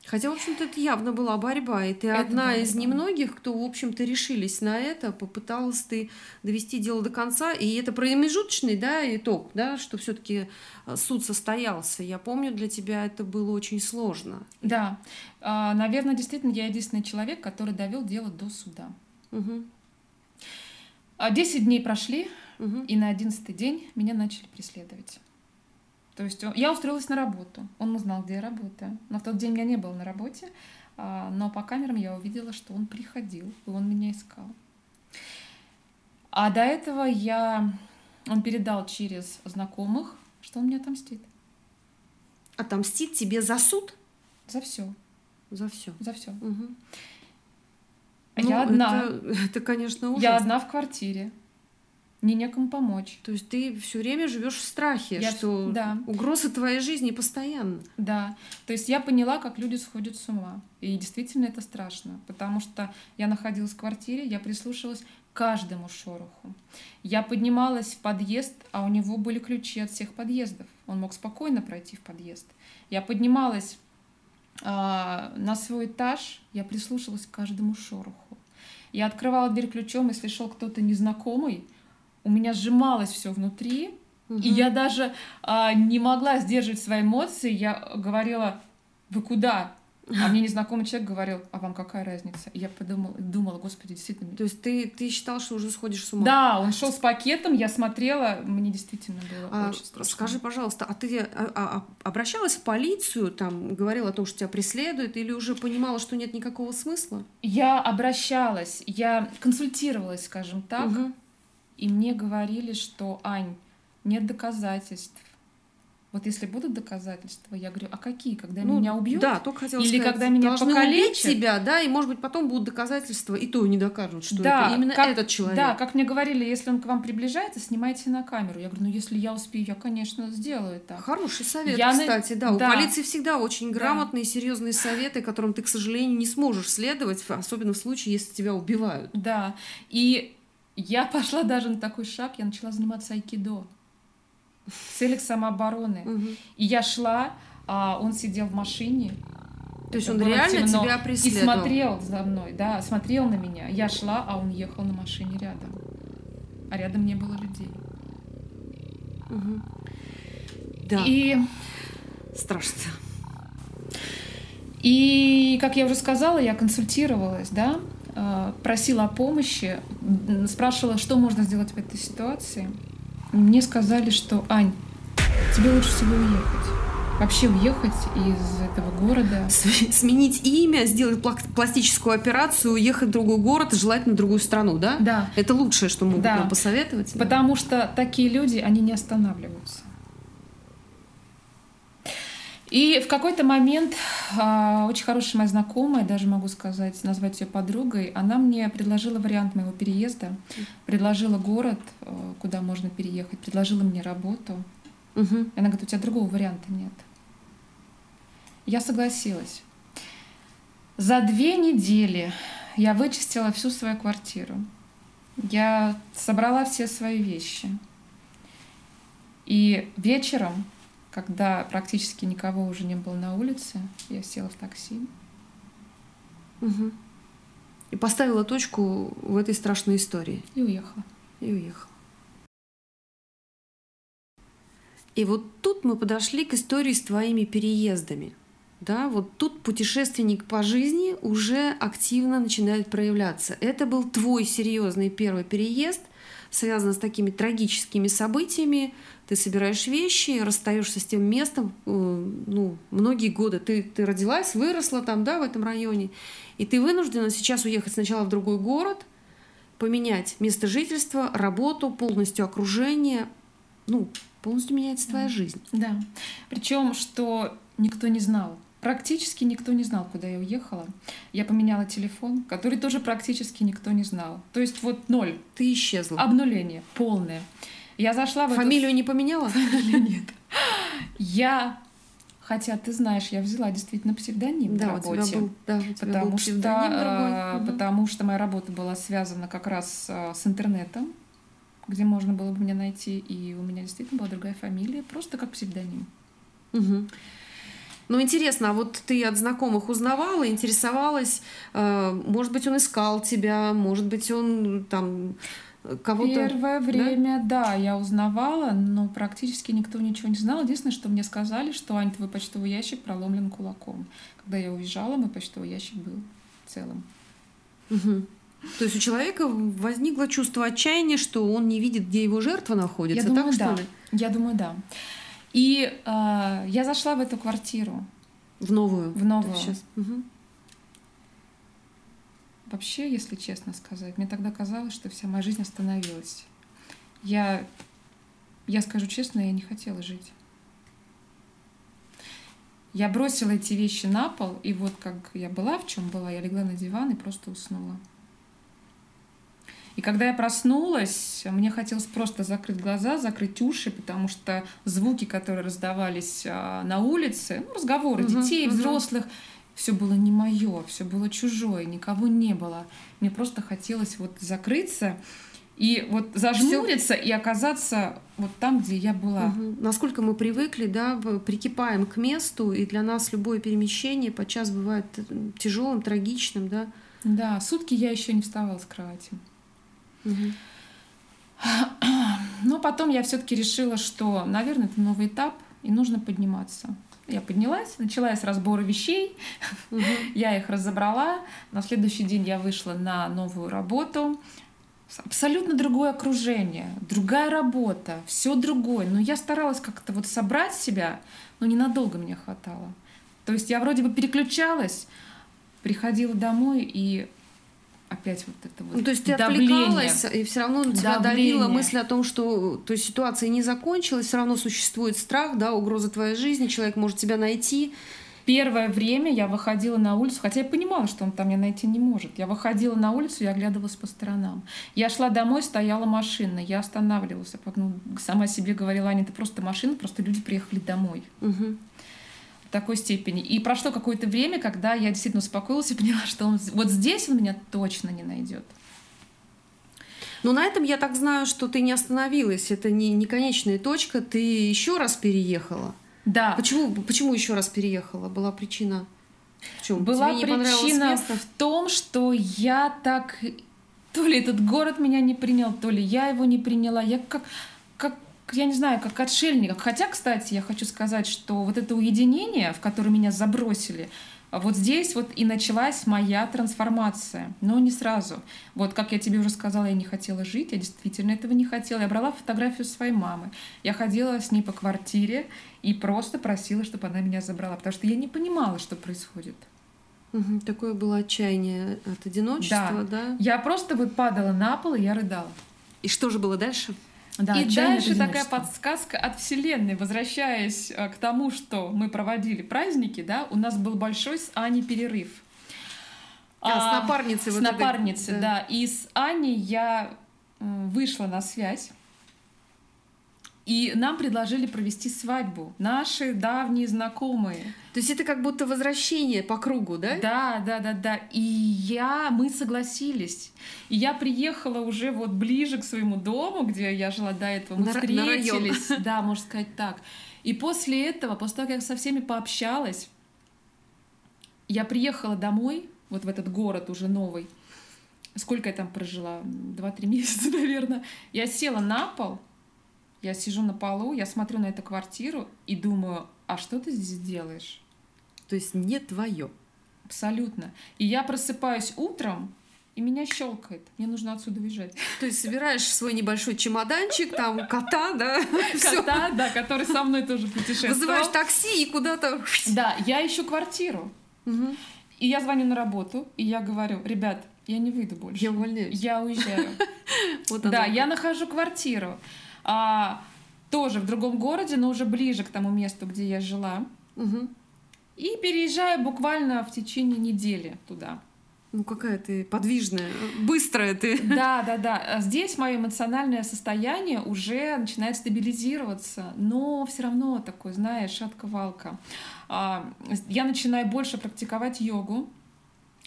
[SPEAKER 1] Хотя, в общем-то, это явно была борьба, и ты это одна борьба. из немногих, кто, в общем-то, решились на это, попыталась ты довести дело до конца, и это промежуточный, да, итог, да, что все-таки э, суд состоялся. Я помню, для тебя это было очень сложно.
[SPEAKER 2] Да, а, наверное, действительно, я единственный человек, который довел дело до суда.
[SPEAKER 1] Угу.
[SPEAKER 2] Десять дней прошли,
[SPEAKER 1] угу.
[SPEAKER 2] и на одиннадцатый день меня начали преследовать. То есть я устроилась на работу. Он узнал, где я работаю. Но в тот день меня не было на работе. А, но по камерам я увидела, что он приходил, и он меня искал. А до этого я... Он передал через знакомых, что он мне отомстит.
[SPEAKER 1] Отомстит тебе за суд?
[SPEAKER 2] За все.
[SPEAKER 1] За все.
[SPEAKER 2] За все.
[SPEAKER 1] Угу.
[SPEAKER 2] Я ну, одна.
[SPEAKER 1] Это, это, конечно, ужасно.
[SPEAKER 2] Я одна в квартире мне некому помочь.
[SPEAKER 1] То есть ты все время живешь в страхе,
[SPEAKER 2] я,
[SPEAKER 1] что
[SPEAKER 2] да.
[SPEAKER 1] угроза твоей жизни постоянно.
[SPEAKER 2] Да. То есть я поняла, как люди сходят с ума. И действительно это страшно, потому что я находилась в квартире, я прислушивалась к каждому шороху. Я поднималась в подъезд, а у него были ключи от всех подъездов. Он мог спокойно пройти в подъезд. Я поднималась а, на свой этаж, я прислушивалась к каждому шороху. Я открывала дверь ключом, если шел кто-то незнакомый, у меня сжималось все внутри, угу. и я даже а, не могла сдерживать свои эмоции. Я говорила, вы куда? А мне незнакомый человек говорил, а вам какая разница? И я подумала, думала, господи, действительно.
[SPEAKER 1] То есть ты, ты считал, что уже сходишь с ума?
[SPEAKER 2] Да, он шел с пакетом, я смотрела, мне действительно было а, очень страшно.
[SPEAKER 1] Скажи, пожалуйста, а ты а, а, а, обращалась в полицию, там, говорила о том, что тебя преследуют, или уже понимала, что нет никакого смысла?
[SPEAKER 2] Я обращалась, я консультировалась, скажем так.
[SPEAKER 1] Угу.
[SPEAKER 2] И мне говорили, что, Ань, нет доказательств. Вот если будут доказательства, я говорю, а какие? Когда ну, меня убьют?
[SPEAKER 1] Да, только хотела
[SPEAKER 2] Или
[SPEAKER 1] сказать,
[SPEAKER 2] когда меня покалечат?
[SPEAKER 1] убить тебя, да, и может быть потом будут доказательства, и то не докажут, что да, это именно
[SPEAKER 2] как,
[SPEAKER 1] этот человек.
[SPEAKER 2] Да, как мне говорили, если он к вам приближается, снимайте на камеру. Я говорю, ну если я успею, я, конечно, сделаю это.
[SPEAKER 1] Хороший совет, я кстати, на... да. У да. полиции всегда очень грамотные, да. серьезные советы, которым ты, к сожалению, не сможешь следовать, особенно в случае, если тебя убивают.
[SPEAKER 2] Да, и Я пошла даже на такой шаг, я начала заниматься айкидо в целях самообороны. И я шла, а он сидел в машине.
[SPEAKER 1] То есть он реально
[SPEAKER 2] темно.
[SPEAKER 1] тебя
[SPEAKER 2] И
[SPEAKER 1] преследовал?
[SPEAKER 2] смотрел за мной, да, смотрел на меня. Я шла, а он ехал на машине рядом. А рядом не было людей.
[SPEAKER 1] Мгм. Да,
[SPEAKER 2] И,
[SPEAKER 1] страшно.
[SPEAKER 2] и, как я уже сказала, я консультировалась, да, просила о помощи, спрашивала, что можно сделать в этой ситуации. Мне сказали, что, Ань, тебе лучше всего уехать. Вообще уехать из этого города.
[SPEAKER 1] См- Сменить имя, сделать пластическую операцию, уехать в другой город, желательно в другую страну, да?
[SPEAKER 2] Да,
[SPEAKER 1] Это лучшее, что могут
[SPEAKER 2] Да.
[SPEAKER 1] нам посоветовать. да?
[SPEAKER 2] Потому что такие люди, они не останавливаются. И в какой-то момент а, очень хорошая моя знакомая, даже могу сказать, назвать ее подругой, она мне предложила вариант моего переезда, предложила город, э, куда можно переехать, предложила мне работу.
[SPEAKER 1] Мгм.
[SPEAKER 2] И она говорит, у тебя другого варианта нет. Я согласилась. За две недели я вычистила всю свою квартиру. Я собрала все свои вещи. И вечером, когда практически никого уже не было на улице, я села в такси.
[SPEAKER 1] Мгм. И поставила точку в этой страшной истории.
[SPEAKER 2] и уехала.
[SPEAKER 1] И уехала. И вот тут мы подошли к истории с твоими переездами. Да, вот тут путешественник по жизни уже активно начинает проявляться. Это был твой серьезный первый переезд, связан с такими трагическими событиями. Ты собираешь вещи, расстаешься с тем местом. э, Ну, многие годы ты, ты родилась, выросла там, да, в этом районе. И ты вынуждена сейчас уехать сначала в другой город, поменять место жительства, работу, полностью окружение. Ну, полностью меняется твоя жизнь.
[SPEAKER 2] Да. Причем, что никто не знал. Практически никто не знал, куда я уехала. Я поменяла телефон, который тоже практически никто не знал. То есть вот ноль.
[SPEAKER 1] Ты исчезла.
[SPEAKER 2] Обнуление полное. Я зашла в эту-
[SPEAKER 1] Фамилию не поменяла?
[SPEAKER 2] Фамилию нет. Я, хотя ты знаешь, я взяла действительно псевдоним на
[SPEAKER 1] Да, у
[SPEAKER 2] работе.
[SPEAKER 1] тебя был, да, у тебя
[SPEAKER 2] Потому
[SPEAKER 1] был
[SPEAKER 2] что,
[SPEAKER 1] другой.
[SPEAKER 2] э,
[SPEAKER 1] Мгм.
[SPEAKER 2] потому что моя работа была связана как раз э, с интернетом, где можно было бы меня найти, и у меня действительно была другая фамилия, просто как псевдоним.
[SPEAKER 1] Мгм. Ну, интересно, а вот ты от знакомых узнавала, интересовалась, э, может быть, он искал тебя, может быть, он там кого-то...
[SPEAKER 2] Первое время, да? я узнавала, но практически никто ничего не знал. Единственное, что мне сказали, что Ань, твой почтовый ящик проломлен кулаком. Когда я уезжала, мой почтовый ящик был целым.
[SPEAKER 1] Мгм. То есть у человека возникло чувство отчаяния, что он не видит, где его жертва находится,
[SPEAKER 2] Я думаю,
[SPEAKER 1] так что
[SPEAKER 2] да.
[SPEAKER 1] ли?
[SPEAKER 2] Я думаю, да. И э, я зашла в эту квартиру.
[SPEAKER 1] В новую.
[SPEAKER 2] В новую.
[SPEAKER 1] Так, щас.
[SPEAKER 2] Вообще, если честно сказать, мне тогда казалось, что вся моя жизнь остановилась. Я, я скажу честно, я не хотела жить. Я бросила эти вещи на пол, и вот как я была, в чем была, я легла на диван и просто уснула. И когда я проснулась, мне хотелось просто закрыть глаза, закрыть уши, потому что звуки, которые раздавались а, на улице, ну, разговоры
[SPEAKER 1] Мгм,
[SPEAKER 2] детей,
[SPEAKER 1] мгм.
[SPEAKER 2] взрослых, все было не мое, все было чужое, никого не было. Мне просто хотелось вот закрыться и вот зажмуриться и оказаться вот там, где я была.
[SPEAKER 1] Мгм. Насколько мы привыкли, да, прикипаем к месту, и для нас любое перемещение подчас бывает тяжелым, трагичным, да.
[SPEAKER 2] Да, сутки я еще не вставала с кровати.
[SPEAKER 1] Мгм.
[SPEAKER 2] Но потом я все-таки решила, что, наверное, это новый этап, и нужно подниматься. Я поднялась, начала я с разбора вещей, я их разобрала. На следующий день я вышла на новую работу. Абсолютно другое окружение, другая работа, все другое. Но я старалась как-то вот собрать себя, но ненадолго мне хватало. То есть я вроде бы переключалась, приходила домой и опять вот это вот
[SPEAKER 1] Ну, то есть ты
[SPEAKER 2] давление.
[SPEAKER 1] отвлекалась, и все равно на тебя
[SPEAKER 2] Давление.
[SPEAKER 1] давила мысль о том, что то есть ситуация не закончилась, все равно существует страх, да, угроза твоей жизни, человек может тебя найти.
[SPEAKER 2] Первое время я выходила на улицу, хотя я понимала, что он там меня найти не может. Я выходила на улицу и оглядывалась по сторонам. Я шла домой, стояла машина, я останавливалась. потом сама себе говорила, Аня, это просто машина, просто люди приехали домой.
[SPEAKER 1] Мгм.
[SPEAKER 2] Такой степени. И прошло какое-то время, когда я действительно успокоилась и поняла, что он вот здесь он меня точно не найдет.
[SPEAKER 1] Но на этом я так знаю, что ты не остановилась. Это не, не конечная точка. Ты еще раз переехала.
[SPEAKER 2] Да.
[SPEAKER 1] Почему, почему еще раз переехала? Была причина?
[SPEAKER 2] В чем? Была причина в том, что я так... То ли этот город меня не принял, то ли я его не приняла. Я как я не знаю, как отшельник. Хотя, кстати, я хочу сказать, что вот это уединение, в которое меня забросили, вот здесь вот и началась моя трансформация, но не сразу. Вот как я тебе уже сказала, я не хотела жить, я действительно этого не хотела. Я брала фотографию своей мамы, я ходила с ней по квартире и просто просила, чтобы она меня забрала, потому что я не понимала, что происходит.
[SPEAKER 1] Угу, такое было отчаяние от одиночества, да.
[SPEAKER 2] да? Я просто вот падала на пол, и я рыдала.
[SPEAKER 1] И что же было дальше?
[SPEAKER 2] Да, и дальше такая подсказка от Вселенной, возвращаясь э, к тому, что мы проводили праздники, да, у нас был большой с Аней перерыв.
[SPEAKER 1] А, а с напарницей.
[SPEAKER 2] С вот напарницей, это, да. да. И с Аней я вышла на связь. И нам предложили провести свадьбу. Наши давние знакомые.
[SPEAKER 1] То есть это как будто возвращение по кругу, да?
[SPEAKER 2] Да, да, да, да. И я, мы согласились. И я приехала уже вот ближе к своему дому, где я жила до этого. Мы на, встретились. На да, можно сказать так. И после этого, после того, как я со всеми пообщалась, я приехала домой, вот в этот город уже новый. Сколько я там прожила? Два-три месяца, наверное. Я села на пол, я сижу на полу, я смотрю на эту квартиру и думаю, а что ты здесь делаешь?
[SPEAKER 1] То есть не твое.
[SPEAKER 2] Абсолютно. И я просыпаюсь утром, и меня щелкает. Мне нужно отсюда уезжать.
[SPEAKER 1] То есть собираешь свой небольшой чемоданчик, там кота, да?
[SPEAKER 2] Кота, да, который со мной тоже путешествовал.
[SPEAKER 1] Вызываешь такси и куда-то...
[SPEAKER 2] Да, я ищу квартиру. И я звоню на работу, и я говорю, ребят, я не выйду больше.
[SPEAKER 1] Я увольняюсь.
[SPEAKER 2] Я уезжаю. да, я нахожу квартиру а, тоже в другом городе, но уже ближе к тому месту, где я жила.
[SPEAKER 1] Угу.
[SPEAKER 2] И переезжаю буквально в течение недели туда.
[SPEAKER 1] Ну какая ты подвижная, быстрая ты.
[SPEAKER 2] Да, да, да. Здесь мое эмоциональное состояние уже начинает стабилизироваться, но все равно такой, знаешь, шатковалка. А, я начинаю больше практиковать йогу.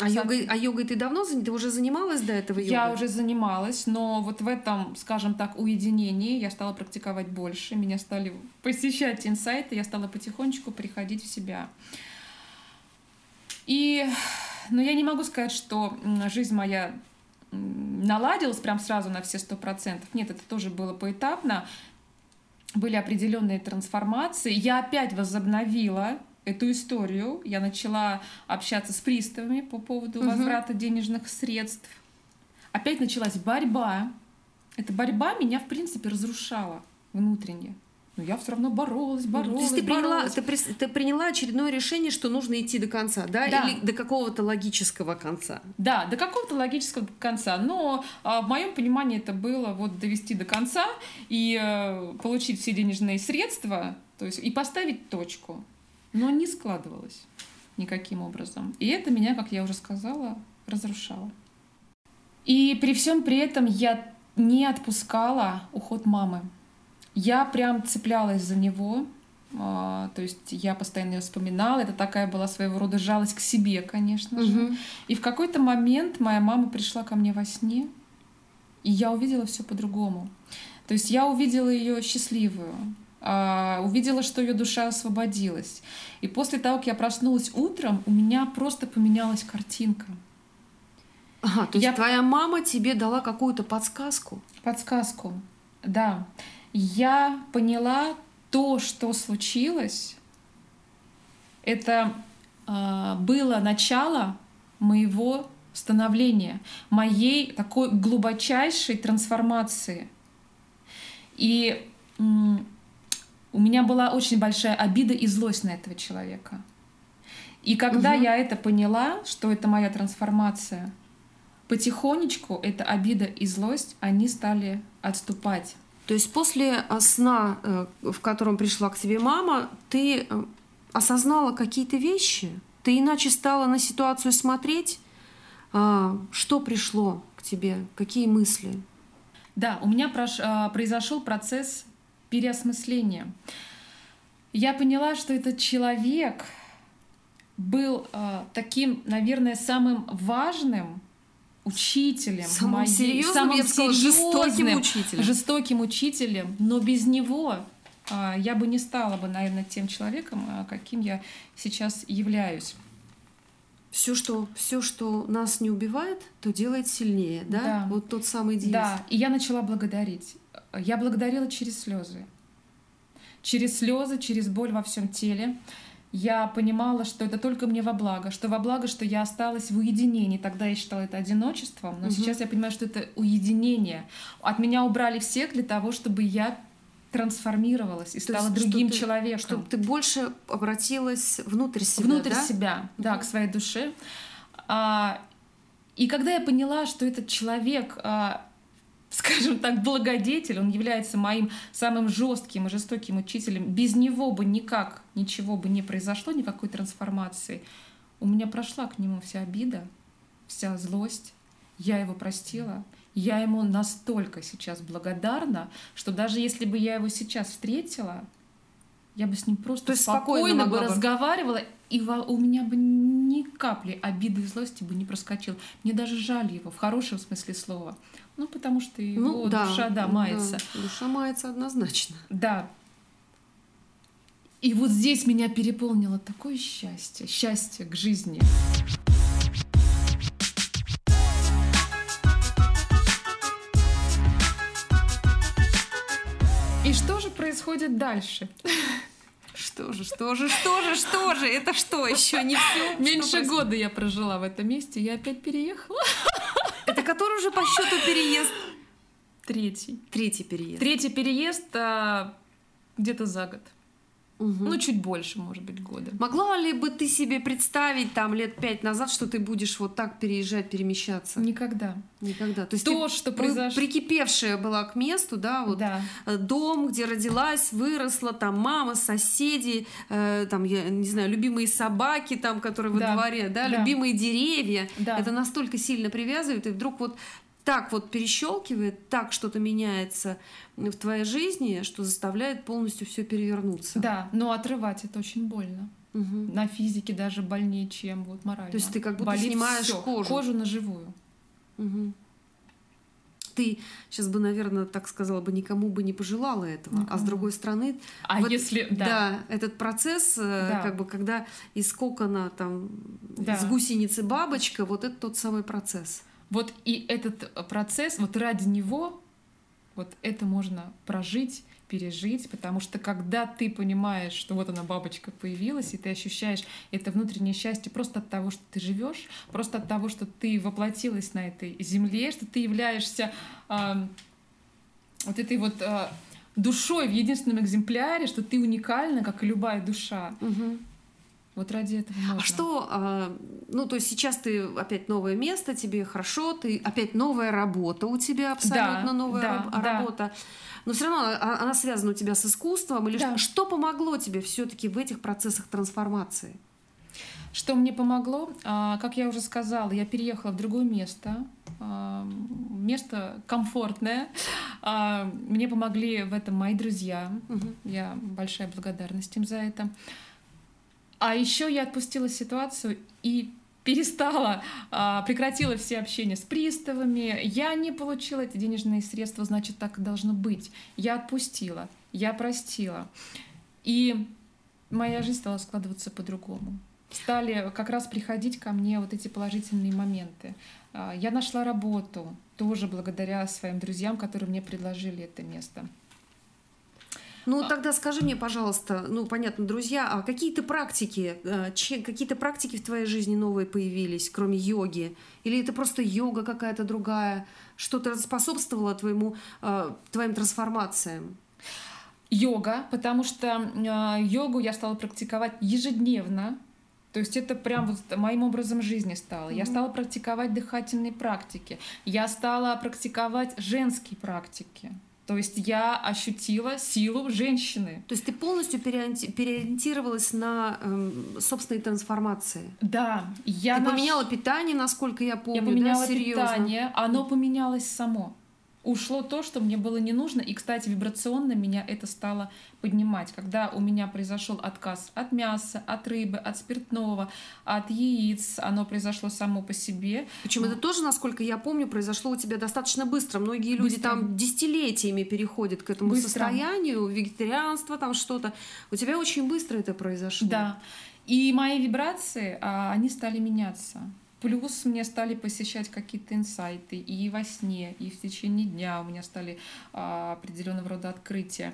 [SPEAKER 1] А, йогой, а йогой ты давно ты уже занималась до этого йогой?
[SPEAKER 2] Я уже занималась, но вот в этом, скажем так, уединении я стала практиковать больше, меня стали посещать инсайты, я стала потихонечку приходить в себя. И, но я не могу сказать, что жизнь моя наладилась прям сразу на все сто процентов. Нет, это тоже было поэтапно. Были определенные трансформации. Я опять возобновила эту историю. Я начала общаться с приставами по поводу возврата денежных средств. Опять началась борьба. Эта борьба меня, в принципе, разрушала внутренне. Но я все равно боролась, боролась. То есть
[SPEAKER 1] ты приняла, ты, ты приняла очередное решение, что нужно идти до конца, да?
[SPEAKER 2] да.
[SPEAKER 1] Или до какого-то логического конца?
[SPEAKER 2] Да, до какого-то логического конца. Но а, в моем понимании это было вот довести до конца и а, получить все денежные средства, то есть и поставить точку но не складывалось никаким образом. И это меня, как я уже сказала, разрушало. И при всем при этом я не отпускала уход мамы. Я прям цеплялась за него, а, то есть я постоянно ее вспоминала. Это такая была своего рода жалость к себе, конечно же. Угу. И в какой-то момент моя мама пришла ко мне во сне, и я увидела все по-другому. То есть я увидела ее счастливую, увидела, что ее душа освободилась. И после того, как я проснулась утром, у меня просто поменялась картинка.
[SPEAKER 1] Ага, то есть я... твоя мама тебе дала какую-то подсказку?
[SPEAKER 2] Подсказку, да. Я поняла то, что случилось. Это э, было начало моего становления, моей такой глубочайшей трансформации. И у меня была очень большая обида и злость на этого человека. И когда угу. я это поняла, что это моя трансформация, потихонечку эта обида и злость, они стали отступать.
[SPEAKER 1] То есть после э, сна, э, в котором пришла к тебе мама, ты э, осознала какие-то вещи? Ты иначе стала на ситуацию смотреть? А, что пришло к тебе? Какие мысли?
[SPEAKER 2] Да, у меня произошел процесс переосмысление. Я поняла, что этот человек был э, таким, наверное, самым важным учителем.
[SPEAKER 1] Самым
[SPEAKER 2] моей-
[SPEAKER 1] серьезным,
[SPEAKER 2] самым
[SPEAKER 1] я бы сказала, жестоким учителем.
[SPEAKER 2] Жестоким учителем, но без него а, я бы не стала бы, наверное, тем человеком, а, каким я сейчас являюсь.
[SPEAKER 1] Все, что, все, что нас не убивает, то делает сильнее, да?
[SPEAKER 2] Да.
[SPEAKER 1] Вот тот самый девиз.
[SPEAKER 2] Да, и я начала благодарить. Я благодарила через слезы. Через слезы, через боль во всем теле. Я понимала, что это только мне во благо, что во благо, что я осталась в уединении. Тогда я считала это одиночеством, но
[SPEAKER 1] Мгм.
[SPEAKER 2] сейчас я понимаю, что это уединение. От меня убрали всех для того, чтобы я трансформировалась и
[SPEAKER 1] То
[SPEAKER 2] стала
[SPEAKER 1] есть, что
[SPEAKER 2] другим
[SPEAKER 1] ты-
[SPEAKER 2] человеком.
[SPEAKER 1] Чтобы ты больше обратилась внутрь себя,
[SPEAKER 2] внутрь
[SPEAKER 1] да?
[SPEAKER 2] себя, да, к своей душе. А, и когда я поняла, что этот человек, а, скажем так, благодетель, он является моим самым жестким и жестоким учителем, без него бы никак ничего бы не произошло, никакой трансформации. У меня прошла к нему вся обида, вся злость. Я его простила. Я ему настолько сейчас благодарна, что даже если бы я его сейчас встретила, я бы с ним просто
[SPEAKER 1] То спокойно
[SPEAKER 2] спокойно, бы разговаривала, и у меня бы ни капли обиды и злости бы не проскочил. Мне даже жаль его, в хорошем смысле слова. Ну, потому что его
[SPEAKER 1] Ну, да,
[SPEAKER 2] душа, да, мается.
[SPEAKER 1] да. Душа мается однозначно.
[SPEAKER 2] Да. И вот здесь меня переполнило такое счастье, счастье к жизни. И что же происходит дальше?
[SPEAKER 1] Что же, что же, что же, что же? Это что, еще не все?
[SPEAKER 2] Меньше года я прожила в этом месте, я опять переехала.
[SPEAKER 1] Это который уже по счету переезд?
[SPEAKER 2] Третий.
[SPEAKER 1] Третий переезд.
[SPEAKER 2] Третий переезд а, где-то за год.
[SPEAKER 1] Мгм.
[SPEAKER 2] Ну, чуть больше, может быть, года.
[SPEAKER 1] Могла ли бы ты себе представить там лет пять назад, что ты будешь вот так переезжать, перемещаться?
[SPEAKER 2] Никогда.
[SPEAKER 1] Никогда. То есть
[SPEAKER 2] То,
[SPEAKER 1] ты
[SPEAKER 2] что произошло...
[SPEAKER 1] прикипевшая была к месту, да, вот
[SPEAKER 2] Да.
[SPEAKER 1] э, дом, где родилась, выросла, там мама, соседи, э, там, я не знаю, любимые собаки, там, которые во
[SPEAKER 2] Да,
[SPEAKER 1] дворе, да,
[SPEAKER 2] да.
[SPEAKER 1] любимые деревья.
[SPEAKER 2] Да.
[SPEAKER 1] Это настолько сильно привязывает, и вдруг вот так вот перещелкивает, так что-то меняется в твоей жизни, что заставляет полностью все перевернуться.
[SPEAKER 2] Да, но отрывать это очень больно.
[SPEAKER 1] Мгм.
[SPEAKER 2] На физике даже больнее, чем вот морально.
[SPEAKER 1] То есть ты как будто
[SPEAKER 2] Болит
[SPEAKER 1] снимаешь
[SPEAKER 2] всё.
[SPEAKER 1] кожу.
[SPEAKER 2] Кожу на живую.
[SPEAKER 1] Мгм. Ты сейчас бы, наверное, так сказала бы, никому бы не пожелала этого. А с
[SPEAKER 2] Никому.
[SPEAKER 1] другой стороны,
[SPEAKER 2] А
[SPEAKER 1] Вот,
[SPEAKER 2] если... Да.
[SPEAKER 1] Да, этот процесс, э,
[SPEAKER 2] Да.
[SPEAKER 1] как бы, когда из кокона там
[SPEAKER 2] Да.
[SPEAKER 1] с гусеницы бабочка, вот это тот самый процесс.
[SPEAKER 2] Вот и этот э, процесс, вот ради него, вот это можно прожить, пережить, потому что когда ты понимаешь, что вот она бабочка появилась, и ты ощущаешь это внутреннее счастье просто от того, что ты живешь, просто от того, что ты воплотилась на этой земле, что ты являешься ам, вот этой вот а, душой в единственном экземпляре, что ты уникальна, как и любая душа. Вот ради этого можно.
[SPEAKER 1] А что, а, ну то есть сейчас ты опять новое место, тебе хорошо, ты опять новая работа у тебя абсолютно
[SPEAKER 2] Да,
[SPEAKER 1] новая
[SPEAKER 2] да,
[SPEAKER 1] раб-
[SPEAKER 2] да.
[SPEAKER 1] работа, но все равно она, связана у тебя с искусством или
[SPEAKER 2] Да.
[SPEAKER 1] что, помогло тебе все-таки в этих процессах трансформации?
[SPEAKER 2] Что мне помогло? А, Как я уже сказала, я переехала в другое место. а, Место комфортное. Мне помогли в этом мои друзья.
[SPEAKER 1] Мгм.
[SPEAKER 2] Я большая благодарность им за это. А еще я отпустила ситуацию и перестала, а, прекратила все общения с приставами. Я не получила эти денежные средства, значит, так и должно быть. Я отпустила, я простила. И моя жизнь стала складываться по-другому. Стали как раз приходить ко мне вот эти положительные моменты. А, Я нашла работу тоже благодаря своим друзьям, которые мне предложили это место.
[SPEAKER 1] Ну, тогда скажи мне, пожалуйста, ну, понятно, друзья, а какие-то практики, э, какие-то практики в твоей жизни новые появились, кроме йоги? Или это просто йога какая-то другая? Что-то способствовало твоему, э, твоим трансформациям?
[SPEAKER 2] Йога, потому что э, йогу я стала практиковать ежедневно. То есть это прям вот моим образом жизни стало. Я стала практиковать дыхательные практики. Я стала практиковать женские практики. То есть я ощутила силу женщины.
[SPEAKER 1] То есть ты полностью переориенти- переориентировалась на эм, собственные трансформации?
[SPEAKER 2] Да, я
[SPEAKER 1] ты
[SPEAKER 2] наш-
[SPEAKER 1] поменяла питание, насколько я помню,
[SPEAKER 2] я поменяла
[SPEAKER 1] да, серьезно?
[SPEAKER 2] питание, оно поменялось само. Ушло то, что мне было не нужно. И, кстати, вибрационно меня это стало поднимать. Когда у меня произошел отказ от мяса, от рыбы, от спиртного, от яиц, оно произошло само по себе.
[SPEAKER 1] Причем это тоже, насколько я помню, произошло у тебя достаточно быстро. Многие люди быстро. там десятилетиями переходят к этому быстро. состоянию, вегетарианство, там что-то. У тебя очень быстро это произошло.
[SPEAKER 2] Да. И мои вибрации, а, они стали меняться. Плюс мне стали посещать какие-то инсайты и во сне, и в течение дня у меня стали а, определенного рода открытия.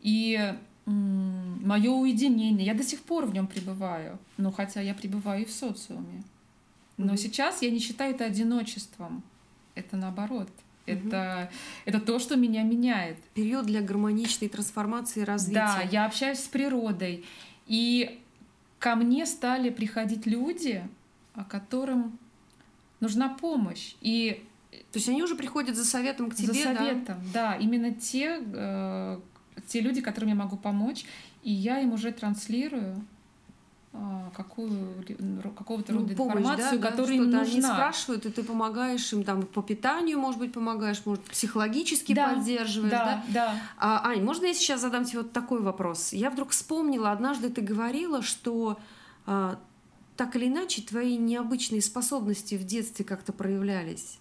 [SPEAKER 2] И мое уединение, я до сих пор в нем пребываю, но хотя я пребываю и в социуме. Но mm-hmm. сейчас я не считаю это одиночеством. Это наоборот. Это, это то, что меня меняет.
[SPEAKER 1] Период для гармоничной трансформации и развития.
[SPEAKER 2] Да, я общаюсь с природой. И ко мне стали приходить люди, которым нужна помощь. И
[SPEAKER 1] то есть они уже приходят за советом к тебе,
[SPEAKER 2] За советом, да. да именно те, э, те люди, которым я могу помочь, и я им уже транслирую э, какую, какого-то рода ну, информацию, да, которая да, им нужна.
[SPEAKER 1] Они спрашивают, и ты помогаешь им там по питанию, может быть, помогаешь, может, психологически да, поддерживаешь, да?
[SPEAKER 2] Да, да.
[SPEAKER 1] А, Ань, можно я сейчас задам тебе вот такой вопрос? Я вдруг вспомнила, однажды ты говорила, что а, так или иначе твои необычные способности в детстве как-то проявлялись.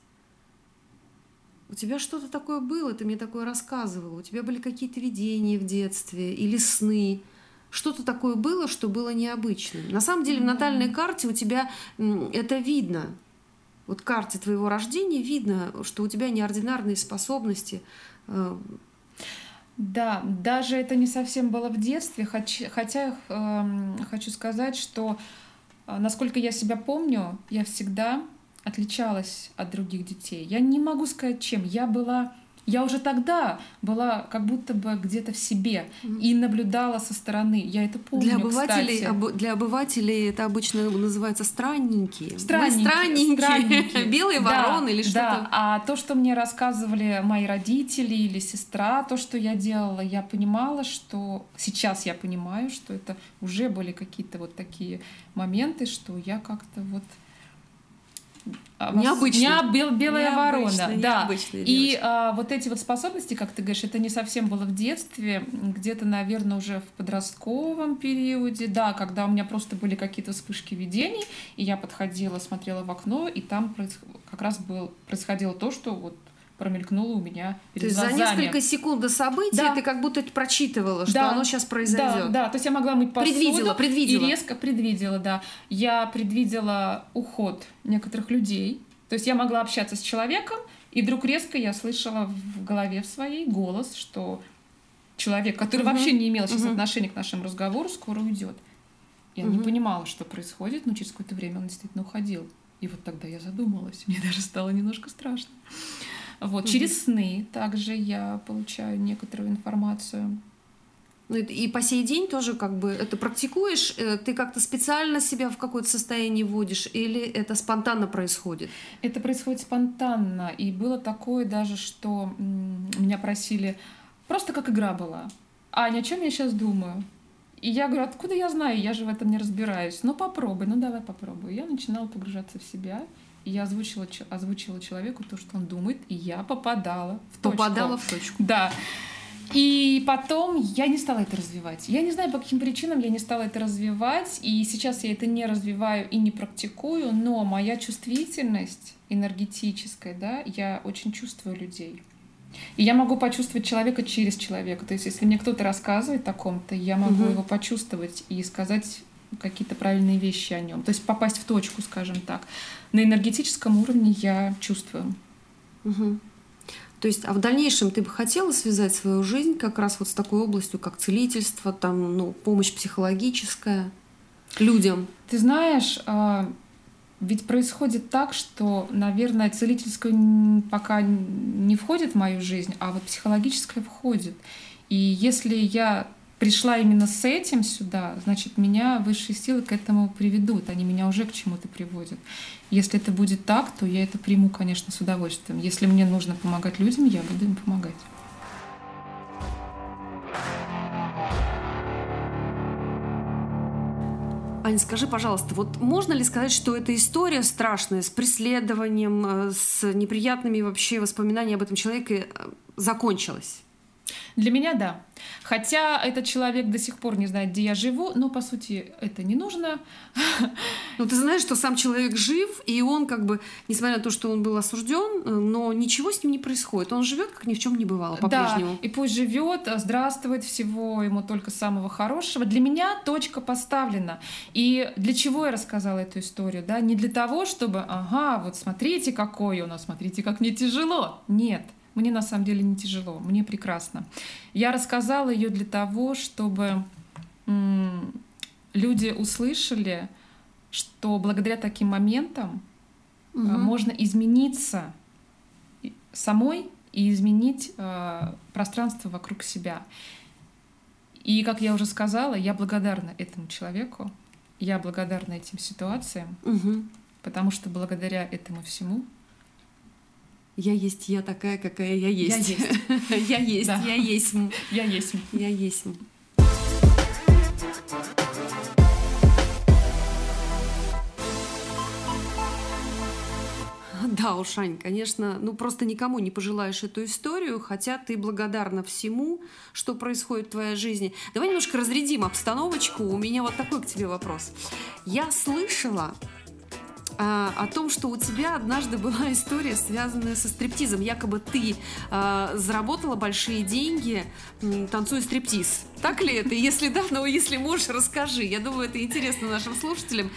[SPEAKER 1] У тебя что-то такое было, ты мне такое рассказывала. У тебя были какие-то видения в детстве или сны. Что-то такое было, что было необычным. На самом деле в натальной карте у тебя это видно. Вот карте твоего рождения видно, что у тебя неординарные способности. Э.
[SPEAKER 2] Да, даже это не совсем было в детстве, хотя э, хочу сказать, что насколько я себя помню, я всегда отличалась от других детей. Я не могу сказать, чем. Я была я уже тогда была как будто бы где-то в себе mm-hmm. и наблюдала со стороны. Я это помню,
[SPEAKER 1] для обывателей, об, для обывателей это обычно называется странненькие.
[SPEAKER 2] Странненькие.
[SPEAKER 1] Мы странненькие. странненькие. Белые да, вороны или что-то.
[SPEAKER 2] Да. А то, что мне рассказывали мои родители или сестра, то, что я делала, я понимала, что сейчас я понимаю, что это уже были какие-то вот такие моменты, что я как-то вот
[SPEAKER 1] необычный.
[SPEAKER 2] Не, бел, белая необычный, ворона, да. И а, вот эти вот способности, как ты говоришь, это не совсем было в детстве, где-то, наверное, уже в подростковом периоде, да, когда у меня просто были какие-то вспышки видений, и я подходила, смотрела в окно, и там как раз был, происходило то, что вот промелькнуло у меня перед
[SPEAKER 1] то есть
[SPEAKER 2] глазами.
[SPEAKER 1] за несколько секунд до события да. ты как будто прочитывала, что да. оно сейчас произойдет.
[SPEAKER 2] Да, да, то есть я могла мыть посуду
[SPEAKER 1] предвидела, предвидела.
[SPEAKER 2] и резко предвидела, да. Я предвидела уход некоторых людей. То есть я могла общаться с человеком, и вдруг резко я слышала в голове в своей голос, что человек, который угу. вообще не имел сейчас угу. отношения к нашему разговору, скоро уйдет. Я угу. не понимала, что происходит, но через какое-то время он действительно уходил. И вот тогда я задумалась. Мне даже стало немножко страшно. Вот, угу. через сны также я получаю некоторую информацию.
[SPEAKER 1] Ну, и по сей день тоже как бы это практикуешь? Э, ты как-то специально себя в какое-то состояние вводишь или это спонтанно происходит?
[SPEAKER 2] Это происходит спонтанно. И было такое даже, что меня просили... Просто как игра была. Аня, о чем я сейчас думаю? И я говорю, откуда я знаю, я же в этом не разбираюсь. Ну попробуй, ну давай попробуй. Я начинала погружаться в себя я озвучила, озвучила человеку то, что он думает, и я попадала в
[SPEAKER 1] точку. Попадала в точку.
[SPEAKER 2] Да. И потом я не стала это развивать. Я не знаю, по каким причинам я не стала это развивать, и сейчас я это не развиваю и не практикую, но моя чувствительность энергетическая, да, я очень чувствую людей. И я могу почувствовать человека через человека. То есть, если мне кто-то рассказывает о ком-то, я могу угу. его почувствовать и сказать какие-то правильные вещи о нем. То есть попасть в точку, скажем так. На энергетическом уровне я чувствую.
[SPEAKER 1] Угу. То есть, а в дальнейшем ты бы хотела связать свою жизнь как раз вот с такой областью, как целительство, там, ну, помощь психологическая людям?
[SPEAKER 2] Ты знаешь, а, ведь происходит так, что, наверное, целительское пока не входит в мою жизнь, а вот психологическое входит. И если я пришла именно с этим сюда, значит, меня высшие силы к этому приведут, они меня уже к чему-то приводят. Если это будет так, то я это приму, конечно, с удовольствием. Если мне нужно помогать людям, я буду им помогать.
[SPEAKER 1] Ань, скажи, пожалуйста, вот можно ли сказать, что эта история страшная с преследованием, э, с неприятными вообще воспоминаниями об этом человеке э, закончилась?
[SPEAKER 2] Для меня да. Хотя этот человек до сих пор не знает, где я живу, но по сути это не нужно.
[SPEAKER 1] Ну ты знаешь, что сам человек жив, и он как бы, несмотря на то, что он был осужден, но ничего с ним не происходит. Он живет, как ни в чем не бывало, по-прежнему.
[SPEAKER 2] Да, и пусть живет, здравствует, всего ему только самого хорошего. Для меня точка поставлена. И для чего я рассказала эту историю? Да? Не для того, чтобы, ага, вот смотрите, какой он, а смотрите, как мне тяжело. Нет. Мне на самом деле не тяжело, мне прекрасно. Я рассказала ее для того, чтобы люди услышали, что благодаря таким моментам угу. можно измениться самой и изменить э, пространство вокруг себя. И, как я уже сказала, я благодарна этому человеку, я благодарна этим ситуациям, угу. потому что благодаря этому всему
[SPEAKER 1] я есть я такая, какая я есть. Я есть. Я есть.
[SPEAKER 2] Я есть.
[SPEAKER 1] Я есть. Да, Ушань, конечно, ну просто никому не пожелаешь эту историю, хотя ты благодарна всему, что происходит в твоей жизни. Давай немножко разрядим обстановочку. У меня вот такой к тебе вопрос. Я слышала, о том, что у тебя однажды была история, связанная со стриптизом. Якобы ты а, заработала большие деньги, танцуя стриптиз. Так ли это? Если да, ну если можешь, расскажи. Я думаю, это интересно нашим слушателям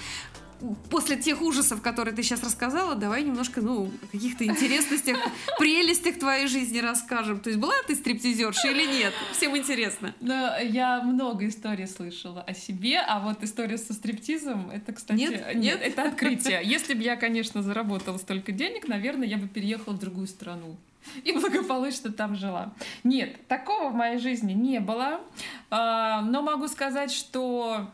[SPEAKER 1] после тех ужасов, которые ты сейчас рассказала, давай немножко, ну, каких-то интересностях, прелестях твоей жизни расскажем. То есть была ты стриптизерша или нет? Всем интересно.
[SPEAKER 2] Ну, я много историй слышала о себе, а вот история со стриптизом, это, кстати,
[SPEAKER 1] нет, нет,
[SPEAKER 2] это открытие. Если бы я, конечно, заработала столько денег, наверное, я бы переехала в другую страну и благополучно там жила. Нет, такого в моей жизни не было, а, но могу сказать, что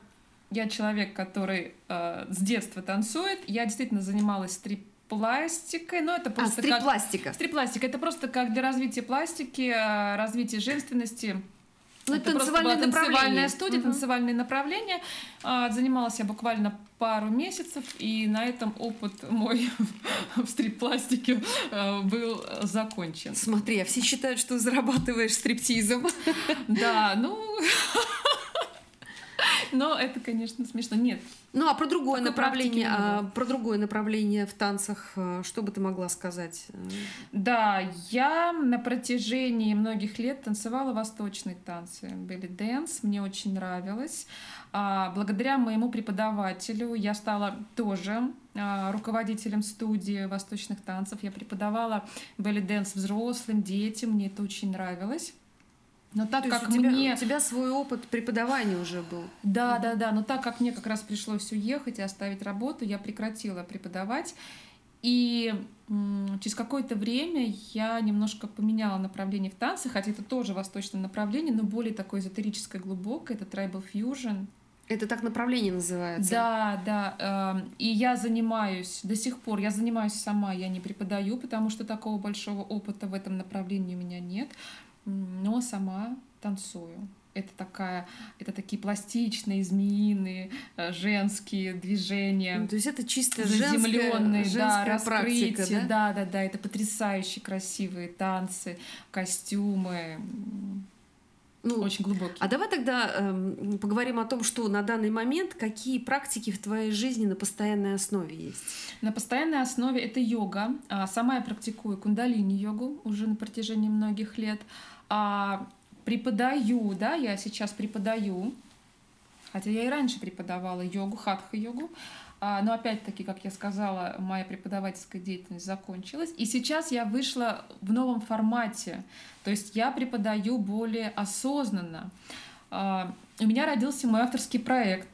[SPEAKER 2] я человек, который э, с детства танцует. Я действительно занималась стрип пластикой, но это а, просто
[SPEAKER 1] а, стрип-пластика.
[SPEAKER 2] Как... Стрип-пластика. Это просто как для развития пластики, э, развития женственности.
[SPEAKER 1] Ну, это танцевальное
[SPEAKER 2] просто
[SPEAKER 1] была
[SPEAKER 2] танцевальная студия, угу. танцевальные направления. А, занималась я буквально пару месяцев, и на этом опыт мой в стрип-пластике э, был закончен.
[SPEAKER 1] Смотри, а все считают, что зарабатываешь стриптизом.
[SPEAKER 2] Да, ну... Но это, конечно, смешно. Нет.
[SPEAKER 1] Ну а про другое направление, а, про другое направление в танцах, а, что бы ты могла сказать?
[SPEAKER 2] Да, я на протяжении многих лет танцевала восточные танцы, belly dance, мне очень нравилось. А, благодаря моему преподавателю я стала тоже а, руководителем студии восточных танцев. Я преподавала belly dance взрослым, детям, мне это очень нравилось.
[SPEAKER 1] Но так То как у тебя, мне... у тебя свой опыт преподавания уже был.
[SPEAKER 2] Да, да, да. Но так как мне как раз пришлось уехать и оставить работу, я прекратила преподавать. И через какое-то время я немножко поменяла направление в танце, хотя это тоже восточное направление, но более такое эзотерическое, глубокое. Это tribal fusion.
[SPEAKER 1] Это так направление называется.
[SPEAKER 2] Да, да. Эм, и я занимаюсь до сих пор, я занимаюсь сама, я не преподаю, потому что такого большого опыта в этом направлении у меня нет но сама танцую. Это такая, это такие пластичные, змеиные, э, женские движения.
[SPEAKER 1] Ну, то есть это чисто заземленные,
[SPEAKER 2] да, раскрытие, практика, да? да, да, да, это потрясающе красивые танцы, костюмы, ну, очень глубокие.
[SPEAKER 1] А давай тогда э, поговорим о том, что на данный момент какие практики в твоей жизни на постоянной основе есть.
[SPEAKER 2] На постоянной основе это йога. А, сама я практикую кундалини-йогу уже на протяжении многих лет. А, преподаю, да, я сейчас преподаю, хотя я и раньше преподавала йогу, хатха-йогу, но опять-таки, как я сказала, моя преподавательская деятельность закончилась. И сейчас я вышла в новом формате. То есть я преподаю более осознанно. А, у меня родился мой авторский проект.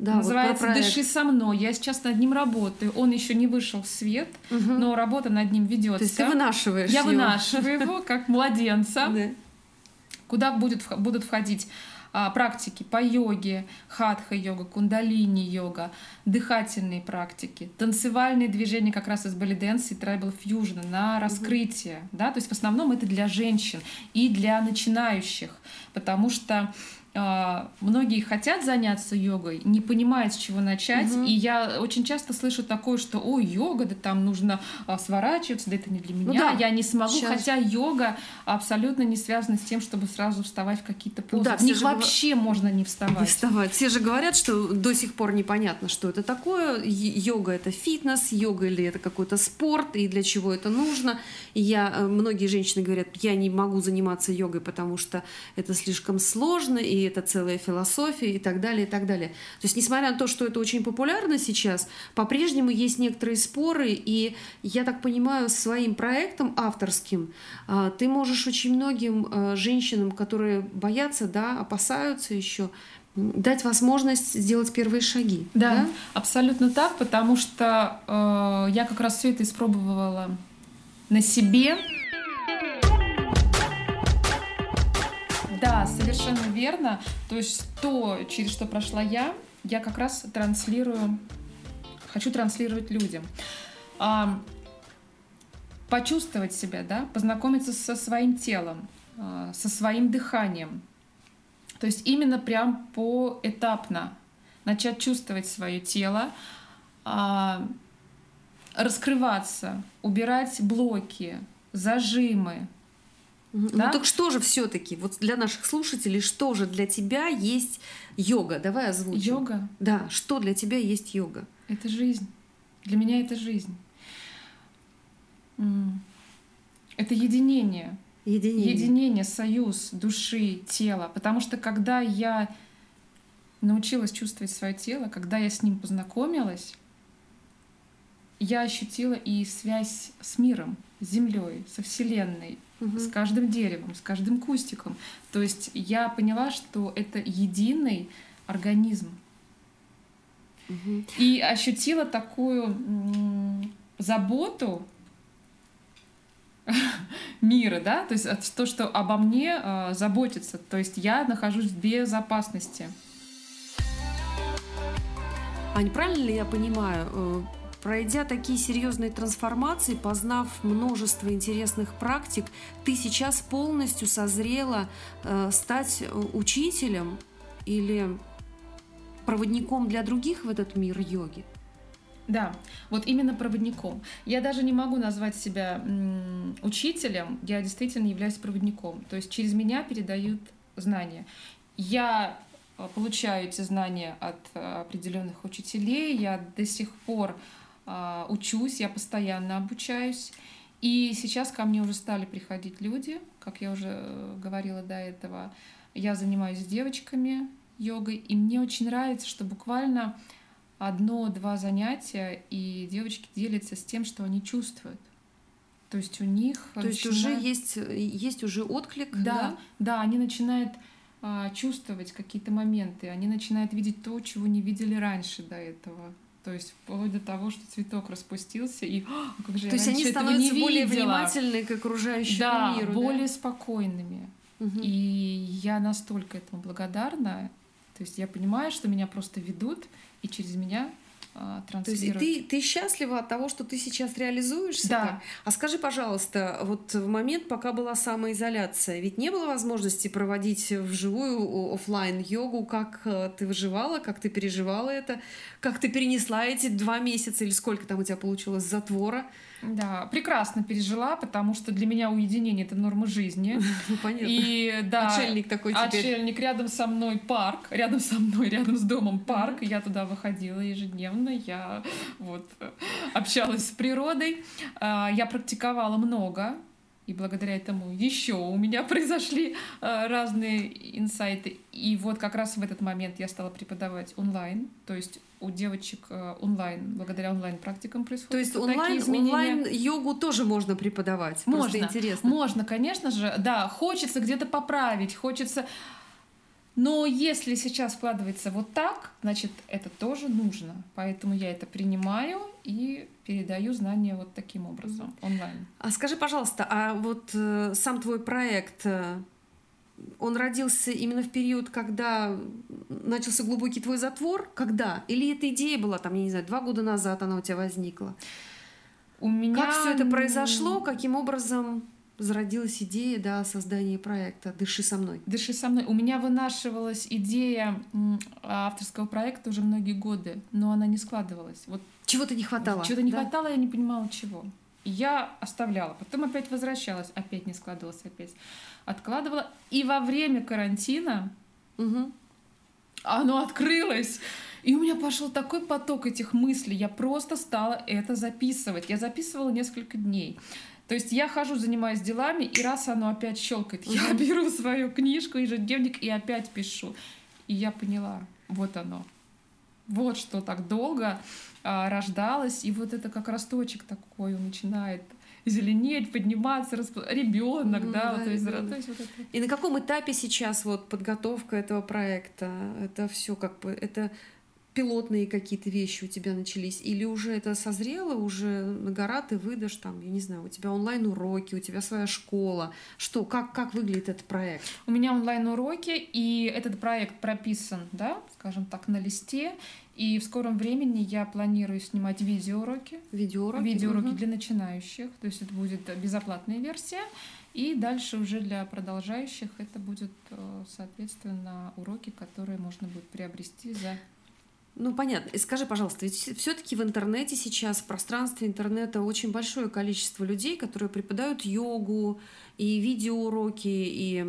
[SPEAKER 2] Да, Называется вот «Дыши со мной». Я сейчас над ним работаю. Он еще не вышел в свет, угу. но работа над ним ведется. То
[SPEAKER 1] есть ты вынашиваешь
[SPEAKER 2] Я
[SPEAKER 1] его.
[SPEAKER 2] вынашиваю его, как младенца. Куда будет, будут входить а, практики по йоге, хатха-йога, кундалини-йога, дыхательные практики, танцевальные движения как раз из балиденс и трайбл фьюжна на раскрытие. Mm-hmm. Да? То есть в основном это для женщин и для начинающих, потому что а, многие хотят заняться йогой, не понимают, с чего начать. Угу. И я очень часто слышу такое, что о, йога, да там нужно а, сворачиваться, да это не для ну меня, ну, да. я не смогу. Сейчас. Хотя йога абсолютно не связана с тем, чтобы сразу вставать в какие-то позы. Да, в них вообще говор... можно не вставать. Не
[SPEAKER 1] вставать. Все же говорят, что до сих пор непонятно, что это такое. Йога это фитнес, йога или это какой-то спорт, и для чего это нужно. И я, э, многие женщины говорят, я не могу заниматься йогой, потому что это слишком сложно, и это целая философия и так далее, и так далее. То есть, несмотря на то, что это очень популярно сейчас, по-прежнему есть некоторые споры, и я так понимаю, своим проектом авторским а, ты можешь очень многим а, женщинам, которые боятся, да, опасаются еще, дать возможность сделать первые шаги.
[SPEAKER 2] Да, да? абсолютно так, потому что э, я как раз все это испробовала на себе. Да, совершенно верно. То есть то, через что прошла я, я как раз транслирую, хочу транслировать людям. А, почувствовать себя, да, познакомиться со своим телом, а, со своим дыханием. То есть именно прям поэтапно начать чувствовать свое тело, а, раскрываться, убирать блоки, зажимы,
[SPEAKER 1] ну да? так что же все-таки, вот для наших слушателей, что же для тебя есть йога? Давай озвучим.
[SPEAKER 2] Йога?
[SPEAKER 1] Да, что для тебя есть йога?
[SPEAKER 2] Это жизнь. Для меня это жизнь. Это единение.
[SPEAKER 1] Единение.
[SPEAKER 2] Единение, союз души, тела. Потому что когда я научилась чувствовать свое тело, когда я с ним познакомилась, я ощутила и связь с миром, с Землей, со Вселенной, угу. с каждым деревом, с каждым кустиком. То есть я поняла, что это единый организм.
[SPEAKER 1] Угу.
[SPEAKER 2] И ощутила такую заботу мира, да, то есть то, что обо мне э, заботится, то есть я нахожусь в безопасности.
[SPEAKER 1] Ань, правильно ли я понимаю, э, Пройдя такие серьезные трансформации, познав множество интересных практик, ты сейчас полностью созрела э, стать э, учителем или проводником для других в этот мир йоги?
[SPEAKER 2] Да, вот именно проводником. Я даже не могу назвать себя м, учителем, я действительно являюсь проводником. То есть через меня передают знания. Я э, получаю эти знания от э, определенных учителей, я до сих пор учусь, я постоянно обучаюсь. И сейчас ко мне уже стали приходить люди, как я уже э, говорила до этого. Я занимаюсь с девочками йогой, и мне очень нравится, что буквально одно-два занятия, и девочки делятся с тем, что они чувствуют. То есть у них...
[SPEAKER 1] То начинает... есть уже есть, есть уже отклик,
[SPEAKER 2] да? Да, да они начинают а, чувствовать какие-то моменты, они начинают видеть то, чего не видели раньше до этого. То есть вплоть до того, что цветок распустился, и
[SPEAKER 1] «А, как же То есть они становятся более внимательны к окружающему
[SPEAKER 2] да,
[SPEAKER 1] миру.
[SPEAKER 2] более да? спокойными. Угу. И я настолько этому благодарна. То есть я понимаю, что меня просто ведут, и через меня транслировать.
[SPEAKER 1] А, То есть ты, ты счастлива от того, что ты сейчас реализуешься?
[SPEAKER 2] Да. Так?
[SPEAKER 1] А скажи, пожалуйста, вот в момент, пока была самоизоляция, ведь не было возможности проводить вживую офлайн йогу, как э, ты выживала, как ты переживала это, как ты перенесла эти два месяца или сколько там у тебя получилось затвора?
[SPEAKER 2] Да, прекрасно пережила, потому что для меня уединение это норма жизни.
[SPEAKER 1] Ну, понятно.
[SPEAKER 2] И да,
[SPEAKER 1] отшельник такой теперь.
[SPEAKER 2] Отшельник рядом со мной парк, рядом со мной, рядом с домом парк. Я туда выходила ежедневно, я вот общалась с природой, а, я практиковала много. И благодаря этому еще у меня произошли э, разные инсайты. И вот как раз в этот момент я стала преподавать онлайн. То есть у девочек э, онлайн, благодаря онлайн-практикам происходят
[SPEAKER 1] То есть онлайн, онлайн-йогу тоже можно преподавать?
[SPEAKER 2] Можно,
[SPEAKER 1] Просто интересно.
[SPEAKER 2] можно, конечно же. Да, хочется где-то поправить, хочется но если сейчас складывается вот так, значит, это тоже нужно. Поэтому я это принимаю и передаю знания вот таким образом, онлайн.
[SPEAKER 1] А скажи, пожалуйста, а вот э, сам твой проект, э, он родился именно в период, когда начался глубокий твой затвор? Когда? Или эта идея была, там, я не знаю, два года назад она у тебя возникла?
[SPEAKER 2] У меня...
[SPEAKER 1] Как все это произошло? Каким образом зародилась идея да, о создании проекта «Дыши со мной».
[SPEAKER 2] «Дыши со мной». У меня вынашивалась идея авторского проекта уже многие годы, но она не складывалась. Вот
[SPEAKER 1] Чего-то не хватало.
[SPEAKER 2] Чего-то не
[SPEAKER 1] да?
[SPEAKER 2] хватало, я не понимала чего. Я оставляла, потом опять возвращалась, опять не складывалось, опять откладывала. И во время карантина
[SPEAKER 1] угу.
[SPEAKER 2] оно открылось. И у меня пошел такой поток этих мыслей. Я просто стала это записывать. Я записывала несколько дней. То есть я хожу, занимаюсь делами, и раз оно опять щелкает, я беру свою книжку, ежедневник и опять пишу. И я поняла, вот оно. Вот что так долго а, рождалось, и вот это как росточек такой, он начинает зеленеть, подниматься, расп... ребенок, mm, да, да, вот, то есть, то есть вот это.
[SPEAKER 1] И на каком этапе сейчас вот подготовка этого проекта? Это все как бы это пилотные какие-то вещи у тебя начались? Или уже это созрело, уже на гора ты выдашь там, я не знаю, у тебя онлайн-уроки, у тебя своя школа? Что, как, как выглядит этот проект?
[SPEAKER 2] У меня онлайн-уроки, и этот проект прописан, да, скажем так, на листе, и в скором времени я планирую снимать видеоуроки.
[SPEAKER 1] Видеоуроки?
[SPEAKER 2] Видеоуроки угу. для начинающих, то есть это будет безоплатная версия. И дальше уже для продолжающих это будет, э, соответственно, уроки, которые можно будет приобрести за
[SPEAKER 1] ну, понятно. И скажи, пожалуйста, ведь все-таки в интернете сейчас, в пространстве интернета очень большое количество людей, которые преподают йогу и видеоуроки, и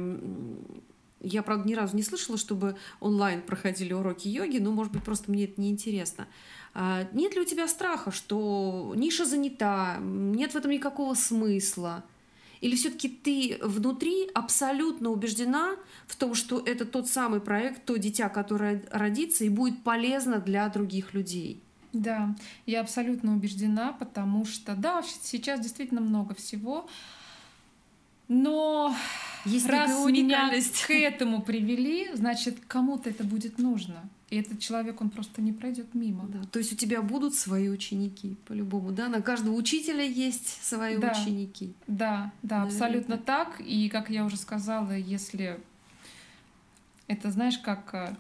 [SPEAKER 1] я, правда, ни разу не слышала, чтобы онлайн проходили уроки йоги, но, может быть, просто мне это неинтересно. А нет ли у тебя страха, что ниша занята, нет в этом никакого смысла? Или все-таки ты внутри абсолютно убеждена в том, что это тот самый проект, то дитя, которое родится и будет полезно для других людей?
[SPEAKER 2] Да, я абсолютно убеждена, потому что, да, сейчас действительно много всего, но
[SPEAKER 1] Есть
[SPEAKER 2] раз меня к этому привели, значит, кому-то это будет нужно. И этот человек, он просто не пройдет мимо.
[SPEAKER 1] Да, то есть у тебя будут свои ученики, по-любому, да? На каждого учителя есть свои
[SPEAKER 2] да,
[SPEAKER 1] ученики.
[SPEAKER 2] Да, да, Наверное. абсолютно так. И, как я уже сказала, если это, знаешь, как э,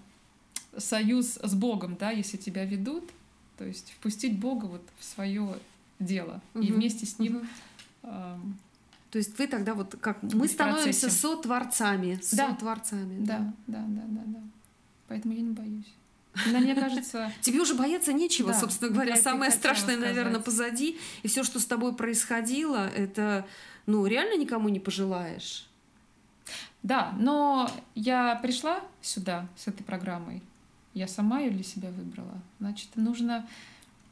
[SPEAKER 2] союз с Богом, да, если тебя ведут, то есть впустить Бога вот в свое дело угу, и вместе с ним угу.
[SPEAKER 1] То есть вы тогда вот как мы становимся сотворцами,
[SPEAKER 2] да.
[SPEAKER 1] сотворцами.
[SPEAKER 2] Да, да, да, да, да. Поэтому я не боюсь. Но мне кажется...
[SPEAKER 1] Тебе уже бояться нечего, да, собственно говоря. Самое страшное, сказать. наверное, позади. И все, что с тобой происходило, это, ну, реально никому не пожелаешь.
[SPEAKER 2] Да, но я пришла сюда с этой программой. Я сама ее для себя выбрала. Значит, нужно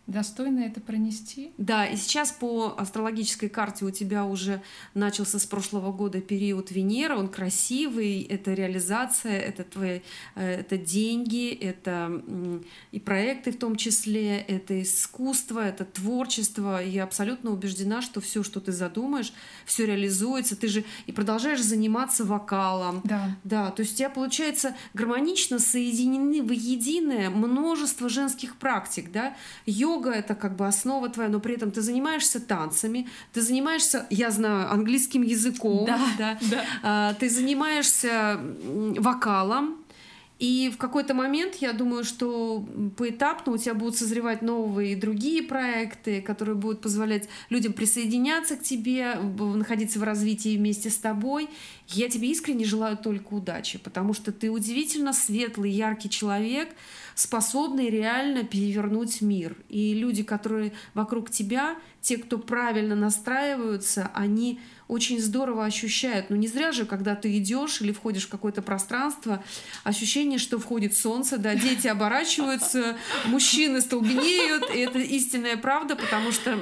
[SPEAKER 2] достойно это пронести.
[SPEAKER 1] Да, и сейчас по астрологической карте у тебя уже начался с прошлого года период Венеры, он красивый, это реализация, это твои, э, это деньги, это и проекты в том числе, это искусство, это творчество. Я абсолютно убеждена, что все, что ты задумаешь, все реализуется. Ты же и продолжаешь заниматься вокалом.
[SPEAKER 2] Да.
[SPEAKER 1] Да, то есть у тебя получается гармонично соединены в единое множество женских практик, да, йога йога это как бы основа твоя, но при этом ты занимаешься танцами, ты занимаешься, я знаю, английским языком,
[SPEAKER 2] да, да, да.
[SPEAKER 1] А, ты занимаешься вокалом, и в какой-то момент, я думаю, что поэтапно у тебя будут созревать новые и другие проекты, которые будут позволять людям присоединяться к тебе, находиться в развитии вместе с тобой. Я тебе искренне желаю только удачи, потому что ты удивительно светлый, яркий человек, способный реально перевернуть мир. И люди, которые вокруг тебя, те, кто правильно настраиваются, они очень здорово ощущают. Ну не зря же, когда ты идешь или входишь в какое-то пространство, ощущение, что входит солнце, да, дети оборачиваются, мужчины столбенеют, и это истинная правда, потому что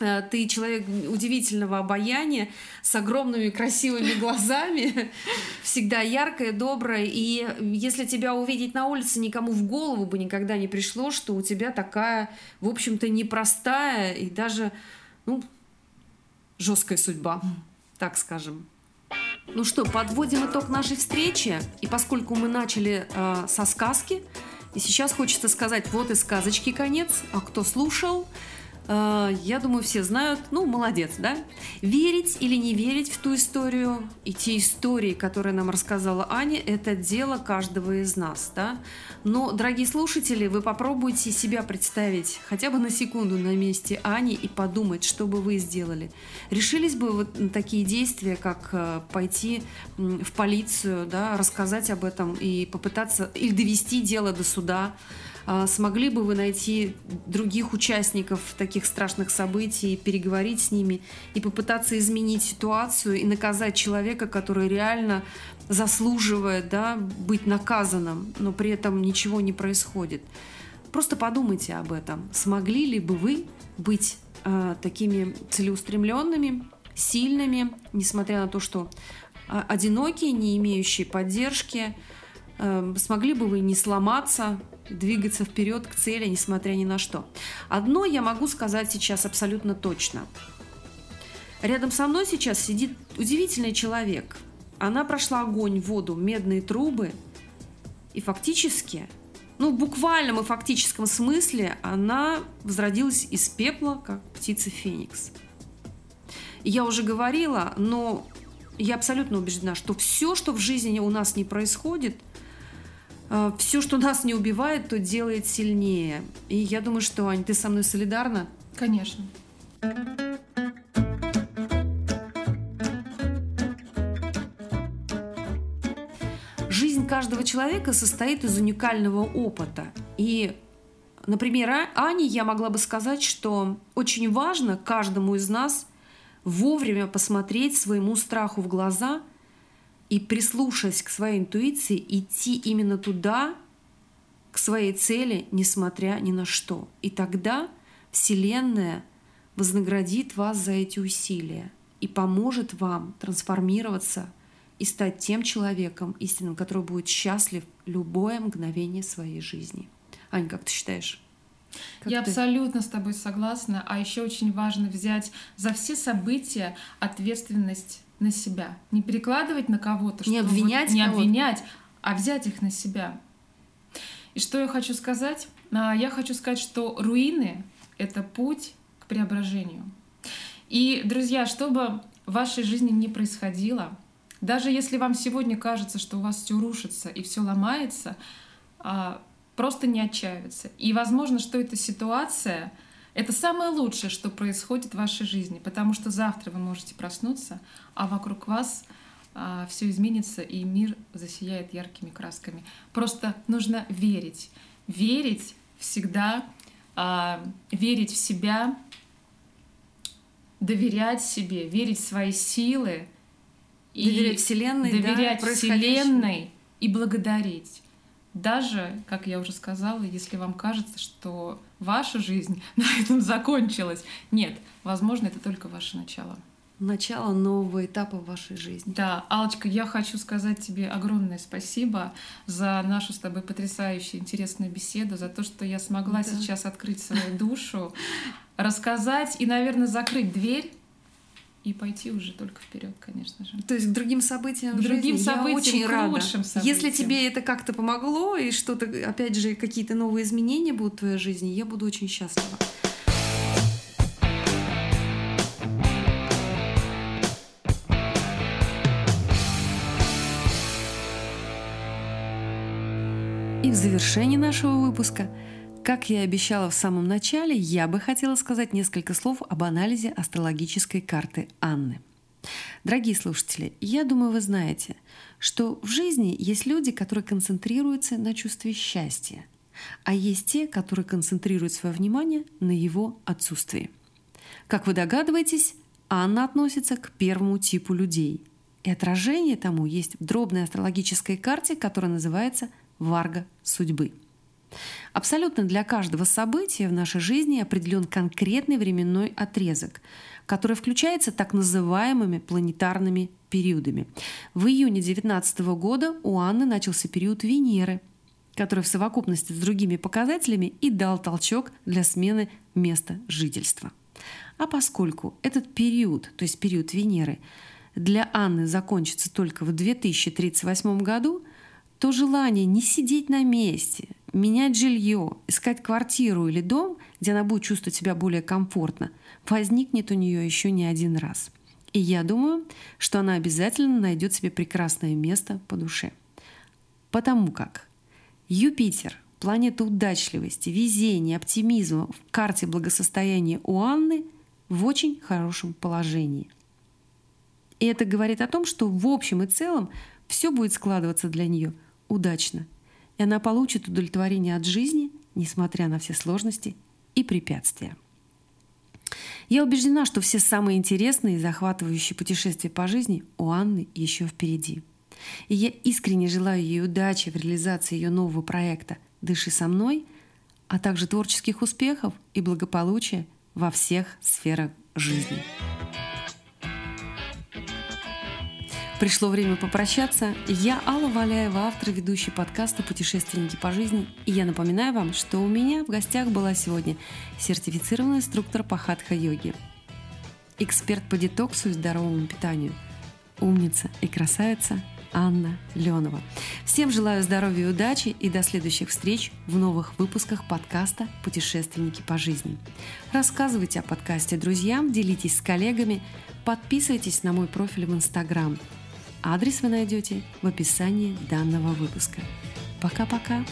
[SPEAKER 1] э, ты человек удивительного обаяния, с огромными красивыми глазами, всегда яркая, добрая. И если тебя увидеть на улице, никому в голову бы никогда не пришло, что у тебя такая, в общем-то, непростая и даже, ну, жесткая судьба, так скажем. Ну что, подводим итог нашей встречи. И поскольку мы начали э, со сказки, и сейчас хочется сказать, вот и сказочки конец. А кто слушал, Э, я думаю, все знают, ну, молодец, да? Верить или не верить в ту историю и те истории, которые нам рассказала Аня, это дело каждого из нас, да? Но, дорогие слушатели, вы попробуйте себя представить хотя бы на секунду на месте Ани и подумать, что бы вы сделали. Решились бы вот на такие действия, как э, пойти в полицию, да, рассказать об этом и попытаться или довести дело до суда, смогли бы вы найти других участников таких страшных событий, переговорить с ними и попытаться изменить ситуацию и наказать человека, который реально заслуживает да, быть наказанным, но при этом ничего не происходит. Просто подумайте об этом. Смогли ли бы вы быть э, такими целеустремленными, сильными, несмотря на то, что э, одинокие, не имеющие поддержки, э, смогли бы вы не сломаться, двигаться вперед к цели, несмотря ни на что. Одно я могу сказать сейчас абсолютно точно. Рядом со мной сейчас сидит удивительный человек. Она прошла огонь, воду, медные трубы, и фактически, ну, в буквальном и фактическом смысле, она возродилась из пепла, как птица Феникс. Я уже говорила, но я абсолютно убеждена, что все, что в жизни у нас не происходит – все, что нас не убивает, то делает сильнее. И я думаю, что, Ань, ты со мной солидарна?
[SPEAKER 2] Конечно.
[SPEAKER 1] Жизнь каждого человека состоит из уникального опыта. И, например, а, Ане я могла бы сказать, что очень важно каждому из нас вовремя посмотреть своему страху в глаза – и прислушаясь к своей интуиции, идти именно туда, к своей цели, несмотря ни на что. И тогда Вселенная вознаградит вас за эти усилия и поможет вам трансформироваться и стать тем человеком истинным, который будет счастлив любое мгновение своей жизни. Ань, как ты считаешь?
[SPEAKER 2] Как Я ты? абсолютно с тобой согласна. А еще очень важно взять за все события ответственность на себя. Не перекладывать на кого-то,
[SPEAKER 1] не обвинять,
[SPEAKER 2] не обвинять, а взять их на себя. И что я хочу сказать? А, я хочу сказать, что руины — это путь к преображению. И, друзья, чтобы в вашей жизни не происходило, даже если вам сегодня кажется, что у вас все рушится и все ломается, а, просто не отчаиваться. И возможно, что эта ситуация — это самое лучшее, что происходит в вашей жизни, потому что завтра вы можете проснуться, а вокруг вас а, все изменится и мир засияет яркими красками. Просто нужно верить, верить всегда, а, верить в себя, доверять себе, верить в свои силы
[SPEAKER 1] и доверять Вселенной,
[SPEAKER 2] доверять да, Вселенной и благодарить. Даже, как я уже сказала, если вам кажется, что ваша жизнь на этом закончилась. Нет, возможно, это только ваше начало.
[SPEAKER 1] Начало нового этапа в вашей жизни.
[SPEAKER 2] Да, Алочка, я хочу сказать тебе огромное спасибо за нашу с тобой потрясающую интересную беседу, за то, что я смогла да. сейчас открыть свою душу, рассказать и, наверное, закрыть дверь и пойти уже только вперед, конечно же.
[SPEAKER 1] То есть к другим событиям
[SPEAKER 2] к другим жизни событиям,
[SPEAKER 1] я очень
[SPEAKER 2] к
[SPEAKER 1] рада.
[SPEAKER 2] Лучшим событиям.
[SPEAKER 1] Если тебе это как-то помогло и что-то, опять же, какие-то новые изменения будут в твоей жизни, я буду очень счастлива. И в завершении нашего выпуска – как я и обещала в самом начале, я бы хотела сказать несколько слов об анализе астрологической карты Анны. Дорогие слушатели, я думаю, вы знаете, что в жизни есть люди, которые концентрируются на чувстве счастья, а есть те, которые концентрируют свое внимание на его отсутствии. Как вы догадываетесь, Анна относится к первому типу людей. И отражение тому есть в дробной астрологической карте, которая называется «Варга судьбы». Абсолютно для каждого события в нашей жизни определен конкретный временной отрезок, который включается так называемыми планетарными периодами. В июне 2019 года у Анны начался период Венеры, который в совокупности с другими показателями и дал толчок для смены места жительства. А поскольку этот период, то есть период Венеры, для Анны закончится только в 2038 году, то желание не сидеть на месте, менять жилье, искать квартиру или дом, где она будет чувствовать себя более комфортно, возникнет у нее еще не один раз. И я думаю, что она обязательно найдет себе прекрасное место по душе. Потому как Юпитер, планета удачливости, везения, оптимизма в карте благосостояния у Анны в очень хорошем положении. И это говорит о том, что в общем и целом все будет складываться для нее удачно. И она получит удовлетворение от жизни, несмотря на все сложности и препятствия. Я убеждена, что все самые интересные и захватывающие путешествия по жизни у Анны еще впереди. И я искренне желаю ей удачи в реализации ее нового проекта «Дыши со мной», а также творческих успехов и благополучия во всех сферах жизни. Пришло время попрощаться. Я Алла Валяева, автор ведущий подкаста «Путешественники по жизни». И я напоминаю вам, что у меня в гостях была сегодня сертифицированный инструктор по хатха-йоге, эксперт по детоксу и здоровому питанию, умница и красавица Анна Ленова. Всем желаю здоровья и удачи и до следующих встреч в новых выпусках подкаста «Путешественники по жизни». Рассказывайте о подкасте друзьям, делитесь с коллегами, подписывайтесь на мой профиль в Инстаграм – Адрес вы найдете в описании данного выпуска. Пока-пока!